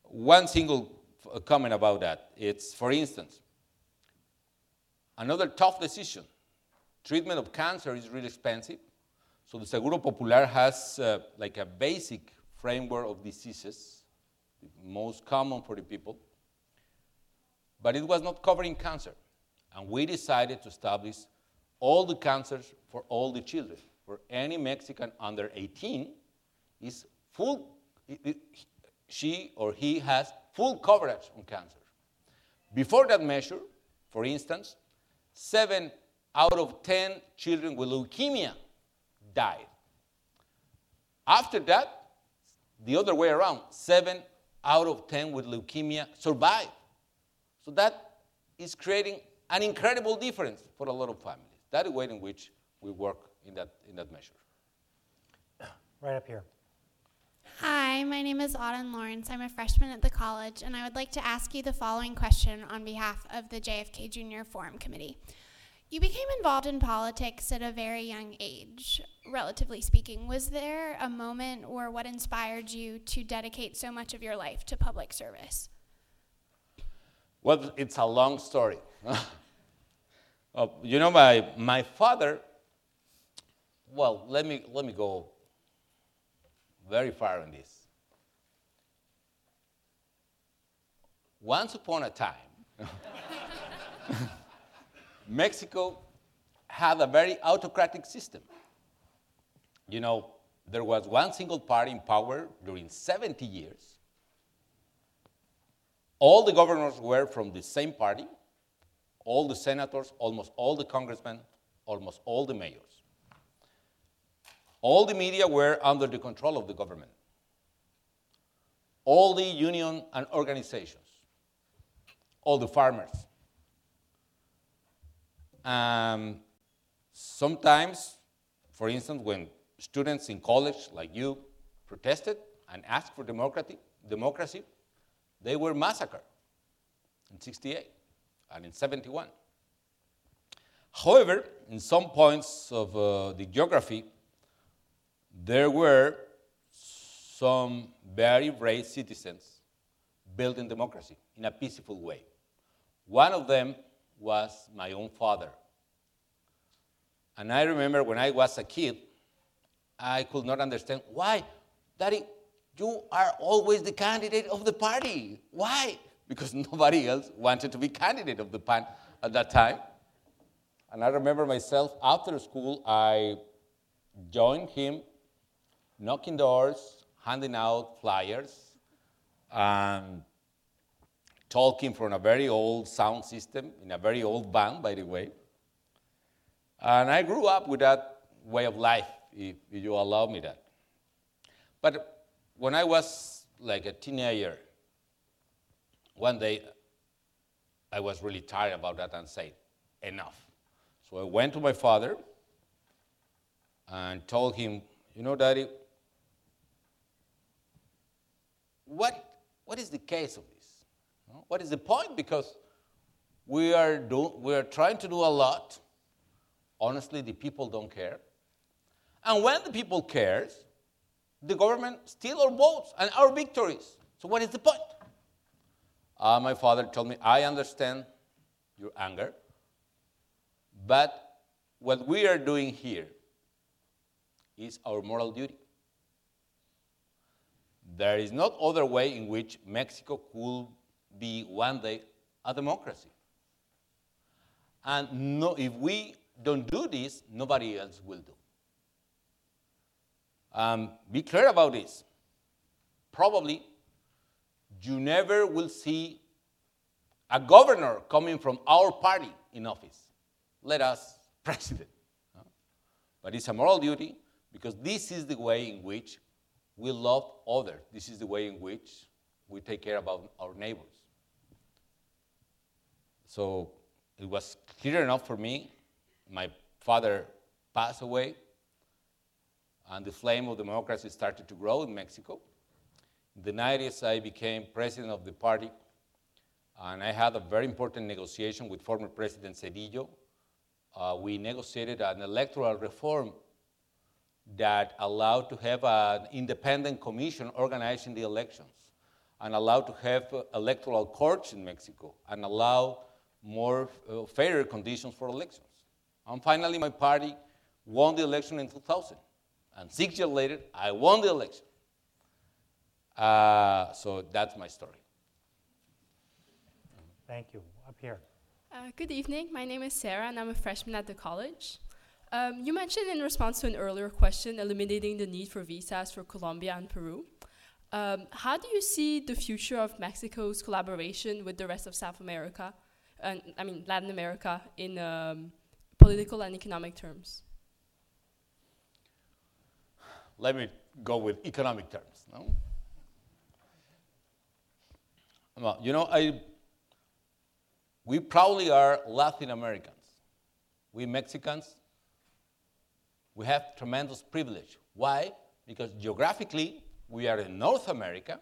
One single comment about that. It's, for instance, another tough decision. Treatment of cancer is really expensive. So the Seguro Popular has uh, like a basic framework of diseases, most common for the people, but it was not covering cancer. And we decided to establish all the cancers for all the children, for any Mexican under 18 is full, it- it- she or he has full coverage on cancer. Before that measure, for instance, seven out of 10 children with leukemia died. After that, the other way around, seven out of 10 with leukemia survived. So that is creating an incredible difference for a lot of families. That is the way in which we work in that, in that measure. Right up here. Hi, my name is Auden Lawrence. I'm a freshman at the college, and I would like to ask you the following question on behalf of the JFK Junior Forum Committee. You became involved in politics at a very young age, relatively speaking. Was there a moment or what inspired you to dedicate so much of your life to public service? Well, it's a long story. Uh, you know, my, my father, well, let me, let me go very far on this. Once upon a time, Mexico had a very autocratic system. You know, there was one single party in power during 70 years. All the governors were from the same party, all the senators, almost all the congressmen, almost all the mayors. All the media were under the control of the government. All the union and organizations, all the farmers. Um, sometimes, for instance, when students in college like you protested and asked for democracy, democracy they were massacred in 68 and in 71. However, in some points of uh, the geography, there were some very brave citizens building democracy in a peaceful way. One of them was my own father. And I remember when I was a kid, I could not understand why, Daddy, you are always the candidate of the party. Why? Because nobody else wanted to be candidate of the party at that time. And I remember myself after school, I joined him, knocking doors, handing out flyers, and talking from a very old sound system in a very old band, by the way. And I grew up with that way of life, if, you allow me that. But when I was like a teenager, one day I was really tired about that and said, enough. So I went to my father and told him, you know, Daddy, what, what is the case of this? What is the point? Because we are, do, we are trying to do a lot. Honestly, the people don't care. And when the people cares, the government steals our votes and our victories. So what is the point? Uh, my father told me, I understand your anger, but what we are doing here is our moral duty. There is not other way in which Mexico could be one day a democracy. And no, if we don't do this, nobody else will do. Um, be clear about this. Probably you never will see a governor coming from our party in office. Let us president. But it's a moral duty because this is the way in which we love others. This is the way in which we take care about our neighbors. So it was clear enough for me. My father passed away, and the flame of democracy started to grow in Mexico. In the 90s, I became president of the party, and I had a very important negotiation with former President Zedillo. Uh, we negotiated an electoral reform that allowed to have an independent commission organizing the elections and allowed to have electoral courts in Mexico and allow more uh, fairer conditions for elections. And finally, my party won the election in 2000. And six years later, I won the election. Uh, so that's my story. Thank you. Up here. Uh, good evening. My name is Sarah, and I'm a freshman at the college. Um, you mentioned in response to an earlier question eliminating the need for visas for Colombia and Peru. Um, how do you see the future of Mexico's collaboration with the rest of South America, and I mean Latin America, in um, political and economic terms? Let me go with economic terms. No? Well, you know, I, we probably are Latin Americans. We Mexicans we have tremendous privilege. Why? Because geographically, we are in North America,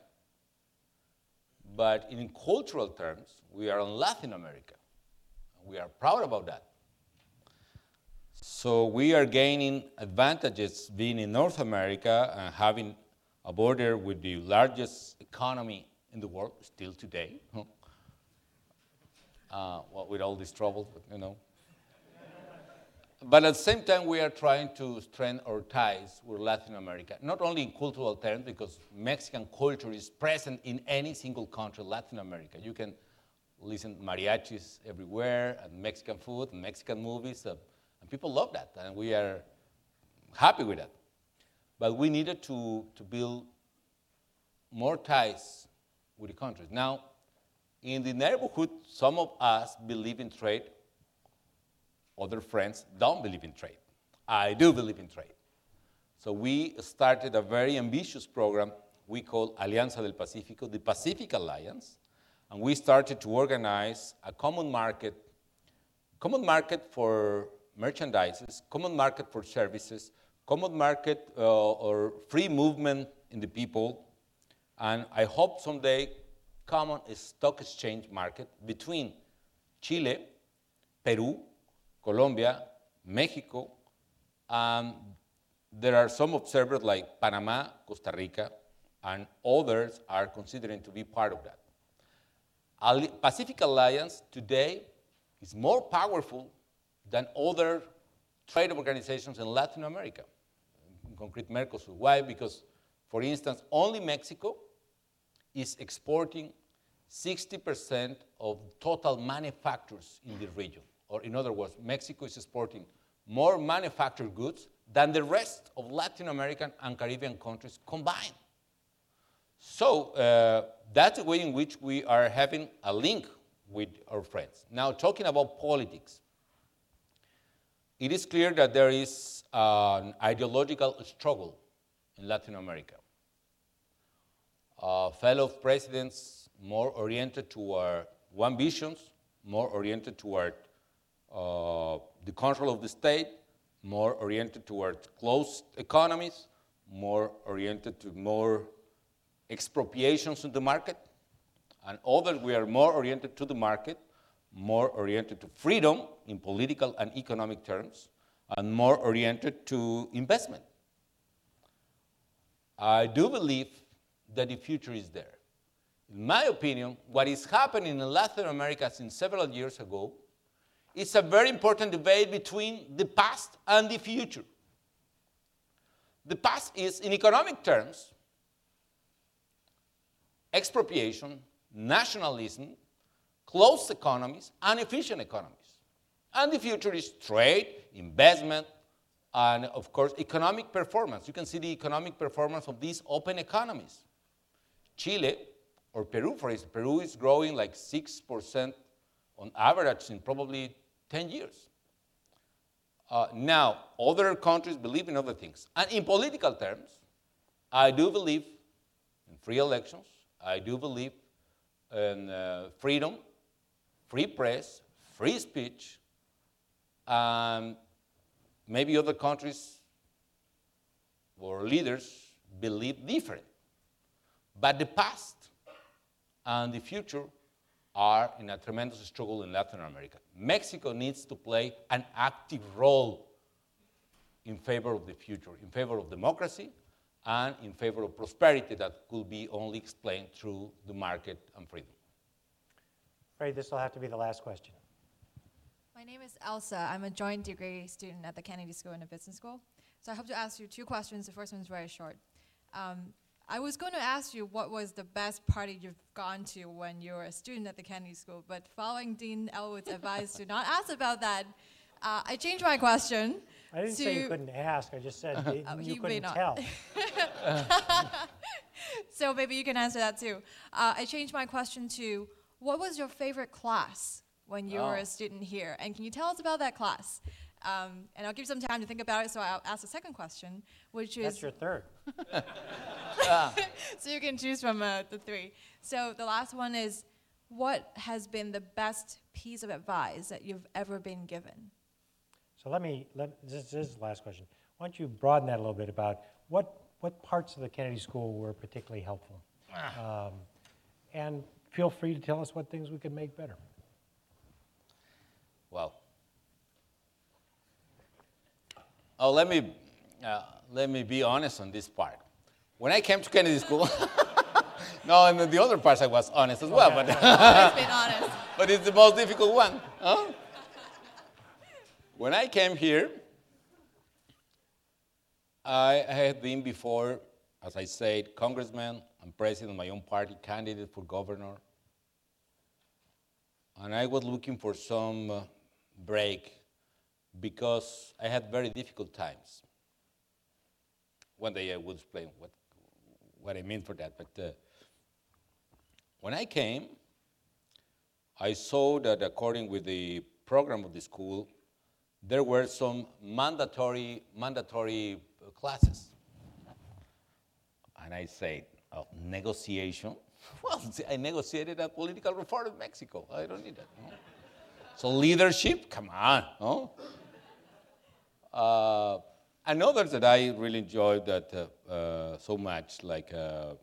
but in cultural terms, we are in Latin America. We are proud about that. So we are gaining advantages being in North America and having a border with the largest economy in the world still today. Uh, well, with all these troubles, but you know. But at the same time, we are trying to strengthen our ties with Latin America, not only in cultural terms, because Mexican culture is present in any single country, Latin America. You can listen mariachis everywhere, and Mexican food, and Mexican movies, uh, and people love that, and we are happy with that. But we needed to, to build more ties with the countries. Now, in the neighborhood, some of us believe in trade, other friends don't believe in trade. I do believe in trade. So we started a very ambitious program we call Alianza del Pacífico, the Pacific Alliance, and we started to organize a common market, common market for merchandises, common market for services, common market uh, or free movement in the people, and I hope someday common stock exchange market between Chile, Peru, Colombia, Mexico. and there are some observers like Panama, Costa Rica, and others are considering to be part of that. Pacific Alliance today is more powerful than other trade organizations in Latin America, in concrete Mercosur. Why? Because, for instance, only Mexico is exporting 60% of total manufacturers in the region or in other words, Mexico is exporting more manufactured goods than the rest of Latin American and Caribbean countries combined. So uh, that's the way in which we are having a link with our friends. Now, talking about politics, it is clear that there is an ideological struggle in Latin America. Uh, fellow presidents more oriented toward one visions more oriented toward uh, the control of the state, more oriented toward closed economies, more oriented to more expropriations in the market, and others we are more oriented to the market, more oriented to freedom in political and economic terms, and more oriented to investment. I do believe that the future is there. In my opinion, what is happening in Latin America since several years ago is a very important debate between the past and the future. The past is, in economic terms, expropriation, nationalism, closed economies, and efficient economies. And the future is trade, investment, and of course, economic performance. You can see the economic performance of these open economies. Chile, or Peru, for instance, Peru is growing like 6% on average in probably 10 years. Uh, now, other countries believe in other things. And in political terms, I do believe in free elections. I do believe in uh, freedom, free press, free speech. Maybe other countries or leaders believe different. But the past and the future are in a tremendous struggle in Latin America. Mexico needs to play an active role in favor of the future, in favor of democracy, and in favor of prosperity that could be only explained through the market and freedom. Afraid this will have to be the last question. My name is Elsa. I'm a joint degree student at the Kennedy School and the Business School. So I hope to ask you two questions. The first one is very short. Um, I was going to ask you what was the best party you've gone to when you were a student at the Kennedy School, but following Dean Ellwood's advice to not ask about that, uh, I changed my question. I didn't say you couldn't ask. I just said Oh, you you couldn't tell. so maybe you can answer that too. Uh, I changed my question to what was your favorite class when you were Oh. a student here? And can you tell us about that class? Um, and I'll give you some time to think about it, so I'll ask the second question, which is That's your third. so you can choose from uh, the three. So the last one is what has been the best piece of advice that you've ever been given? So let me, let, this is the last question. Why don't you broaden that a little bit about what, what parts of the Kennedy School were particularly helpful? Um, and feel free to tell us what things we could make better. Well, oh, let me uh, let me be honest on this part. When I came to Kennedy School, no, and the other parts I was honest as well, but been honest. but it's the most difficult one. Huh? When I came here, I had been before, as I said, congressman and president of my own party, candidate for governor. And I was looking for some uh, break because I had very difficult times. One day I will explain what, what I mean for that. But uh, when I came, I saw that according with the program of the school, there were some mandatory, mandatory uh, classes. And I said, oh, negotiation? Well, I negotiated a political reform in Mexico. I don't need that. no. So leadership, come on. No? Uh, and others that I really enjoyed that uh, uh, so much, like uh,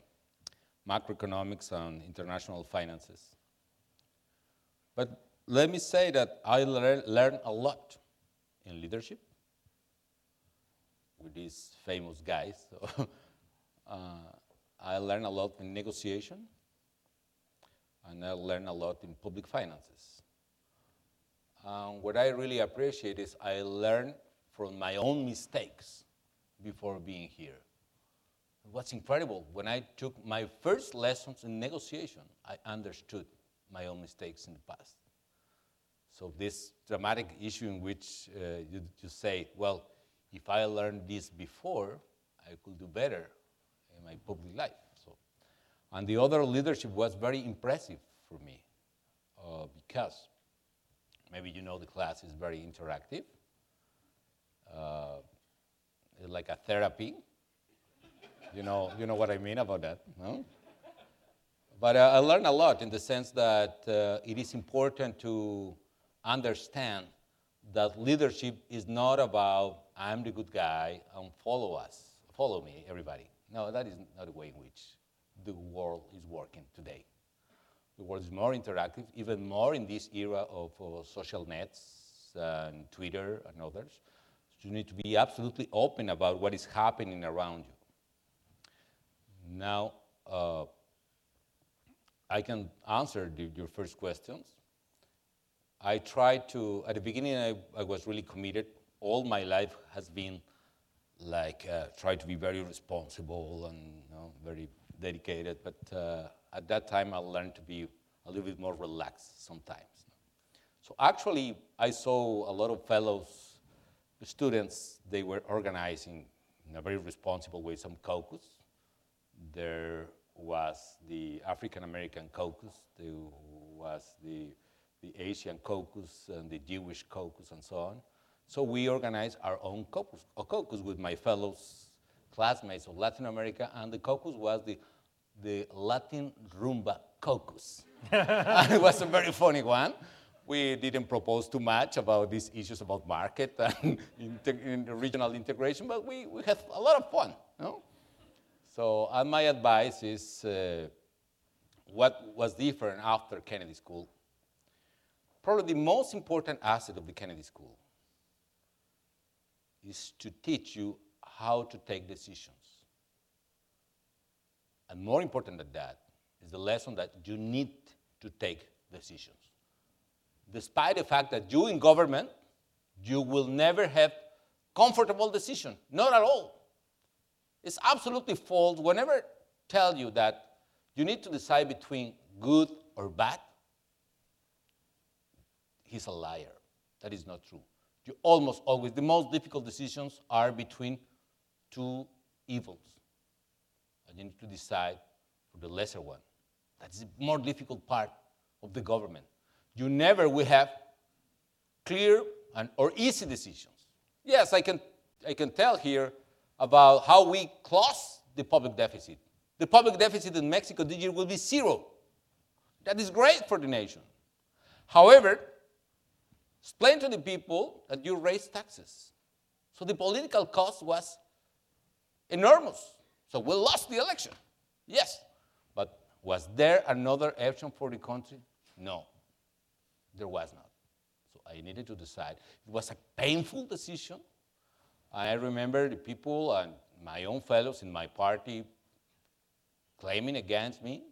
macroeconomics and international finances. But let me say that I lear- learned a lot in leadership with these famous guys. So, uh, I learned a lot in negotiation, and I learned a lot in public finances. What I really appreciate is I learned from my own mistakes before being here. What's incredible, when I took my first lessons in negotiation, I understood my own mistakes in the past. So this dramatic issue in which uh, you, you say, well, if I learned this before, I could do better in my public life. So, and the other leadership was very impressive for me uh, because maybe you know the class is very interactive, uh, it's like a therapy. You know, you know what I mean about that, no? But uh, I learned a lot in the sense that uh, it is important to understand that leadership is not about I'm the good guy and follow us, follow me, everybody. No, that is not the way in which the world is working today. The world is more interactive, even more in this era of social nets and Twitter and others. So you need to be absolutely open about what is happening around you. Now, uh, I can answer the, your first questions. I tried to, at the beginning, I, I, was really committed. All my life has been like uh, try to be very responsible and you know, very dedicated. But uh, at that time, I learned to be a little bit more relaxed sometimes. So actually, I saw a lot of fellows, students, they were organizing in a very responsible way some caucus. There was the African American caucus, there was the, the Asian caucus, and the Jewish caucus, and so on. So we organized our own caucus, a caucus with my fellow classmates of Latin America, and the caucus was the, the Latin Rumba Caucus. it was a very funny one. We didn't propose too much about these issues about market and regional integration, but we, we had a lot of fun. Know? So uh, my advice is uh, what was different after Kennedy School. Probably the most important asset of the Kennedy School is to teach you how to take decisions. And more important than that is the lesson that you need to take decisions. Despite the fact that you in government, you will never have comfortable decision, not at all. It's absolutely false whenever tell you that you need to decide between good or bad. He's a liar. That is not true. You almost always, the most difficult decisions are between two evils. And you need to decide for the lesser one. That's the more difficult part of the government. You never will have clear and, or easy decisions. Yes, I can, I can tell here about how we close the public deficit. The public deficit in Mexico this year will be zero. That is great for the nation. However, explain to the people that you raise taxes. So the political cost was enormous. So we lost the election. Yes. But was there another option for the country? No. There was not. So I needed to decide. It was a painful decision. I remember the people and my own fellows in my party claiming against me,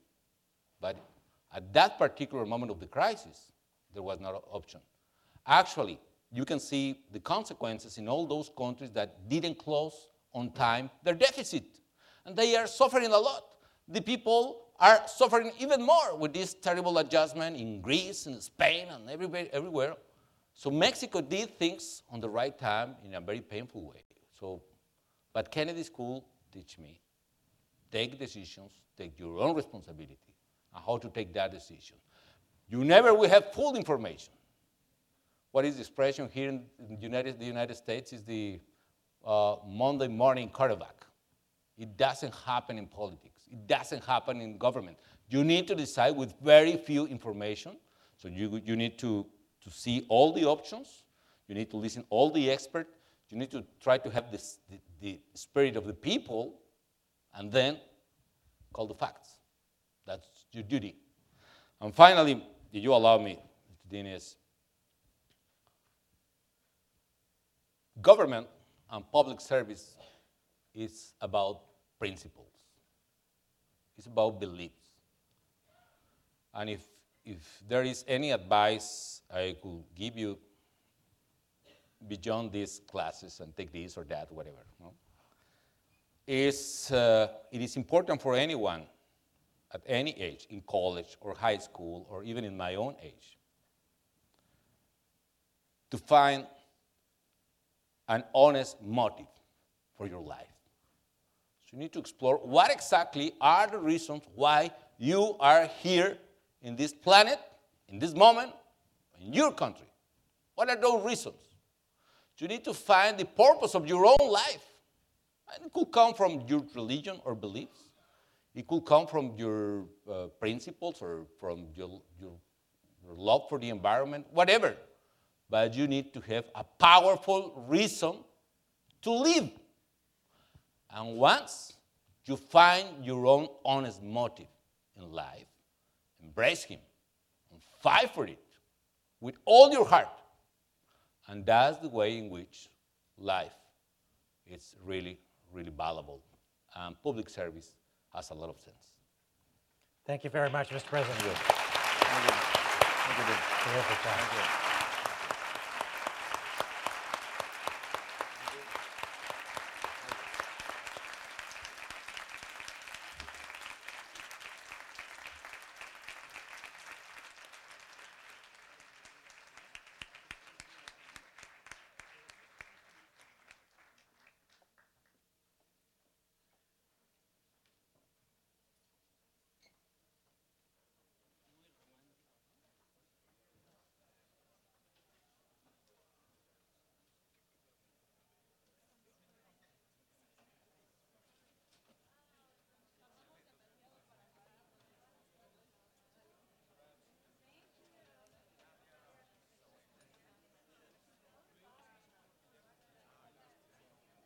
but at that particular moment of the crisis, there was no option. Actually, you can see the consequences in all those countries that didn't close on time their deficit. And they are suffering a lot. The people are suffering even more with this terrible adjustment in Greece and Spain and everywhere. everywhere. So Mexico did things on the right time in a very painful way. So, but Kennedy School teach me, take decisions, take your own responsibility, and how to take that decision. You never will have full information. What is the expression here in the United, the United States is the uh, Monday morning quarterback. It doesn't happen in politics. It doesn't happen in government. You need to decide with very few information. So you, you need to to see all the options. You need to listen all the experts. You need to try to have this, the, the spirit of the people and then call the facts. That's your duty. And finally, did you allow me, Dennis? Government and public service is about principles. It's about beliefs. And if if there is any advice I could give you beyond these classes and take this or that, whatever, no? is uh, it is important for anyone at any age, in college or high school or even in my own age, to find an honest motive for your life. So you need to explore what exactly are the reasons why you are here in this planet, in this moment, in your country? What are those reasons? You need to find the purpose of your own life. And it could come from your religion or beliefs. It could come from your uh, principles or from your, your, your love for the environment, whatever. But you need to have a powerful reason to live. And once you find your own honest motive in life, embrace Him and fight for it with all your heart. And that's the way in which life is really, really valuable. And public service has a lot of sense. Thank you very much, Mr. President. Thank you. Thank you. Terrific job.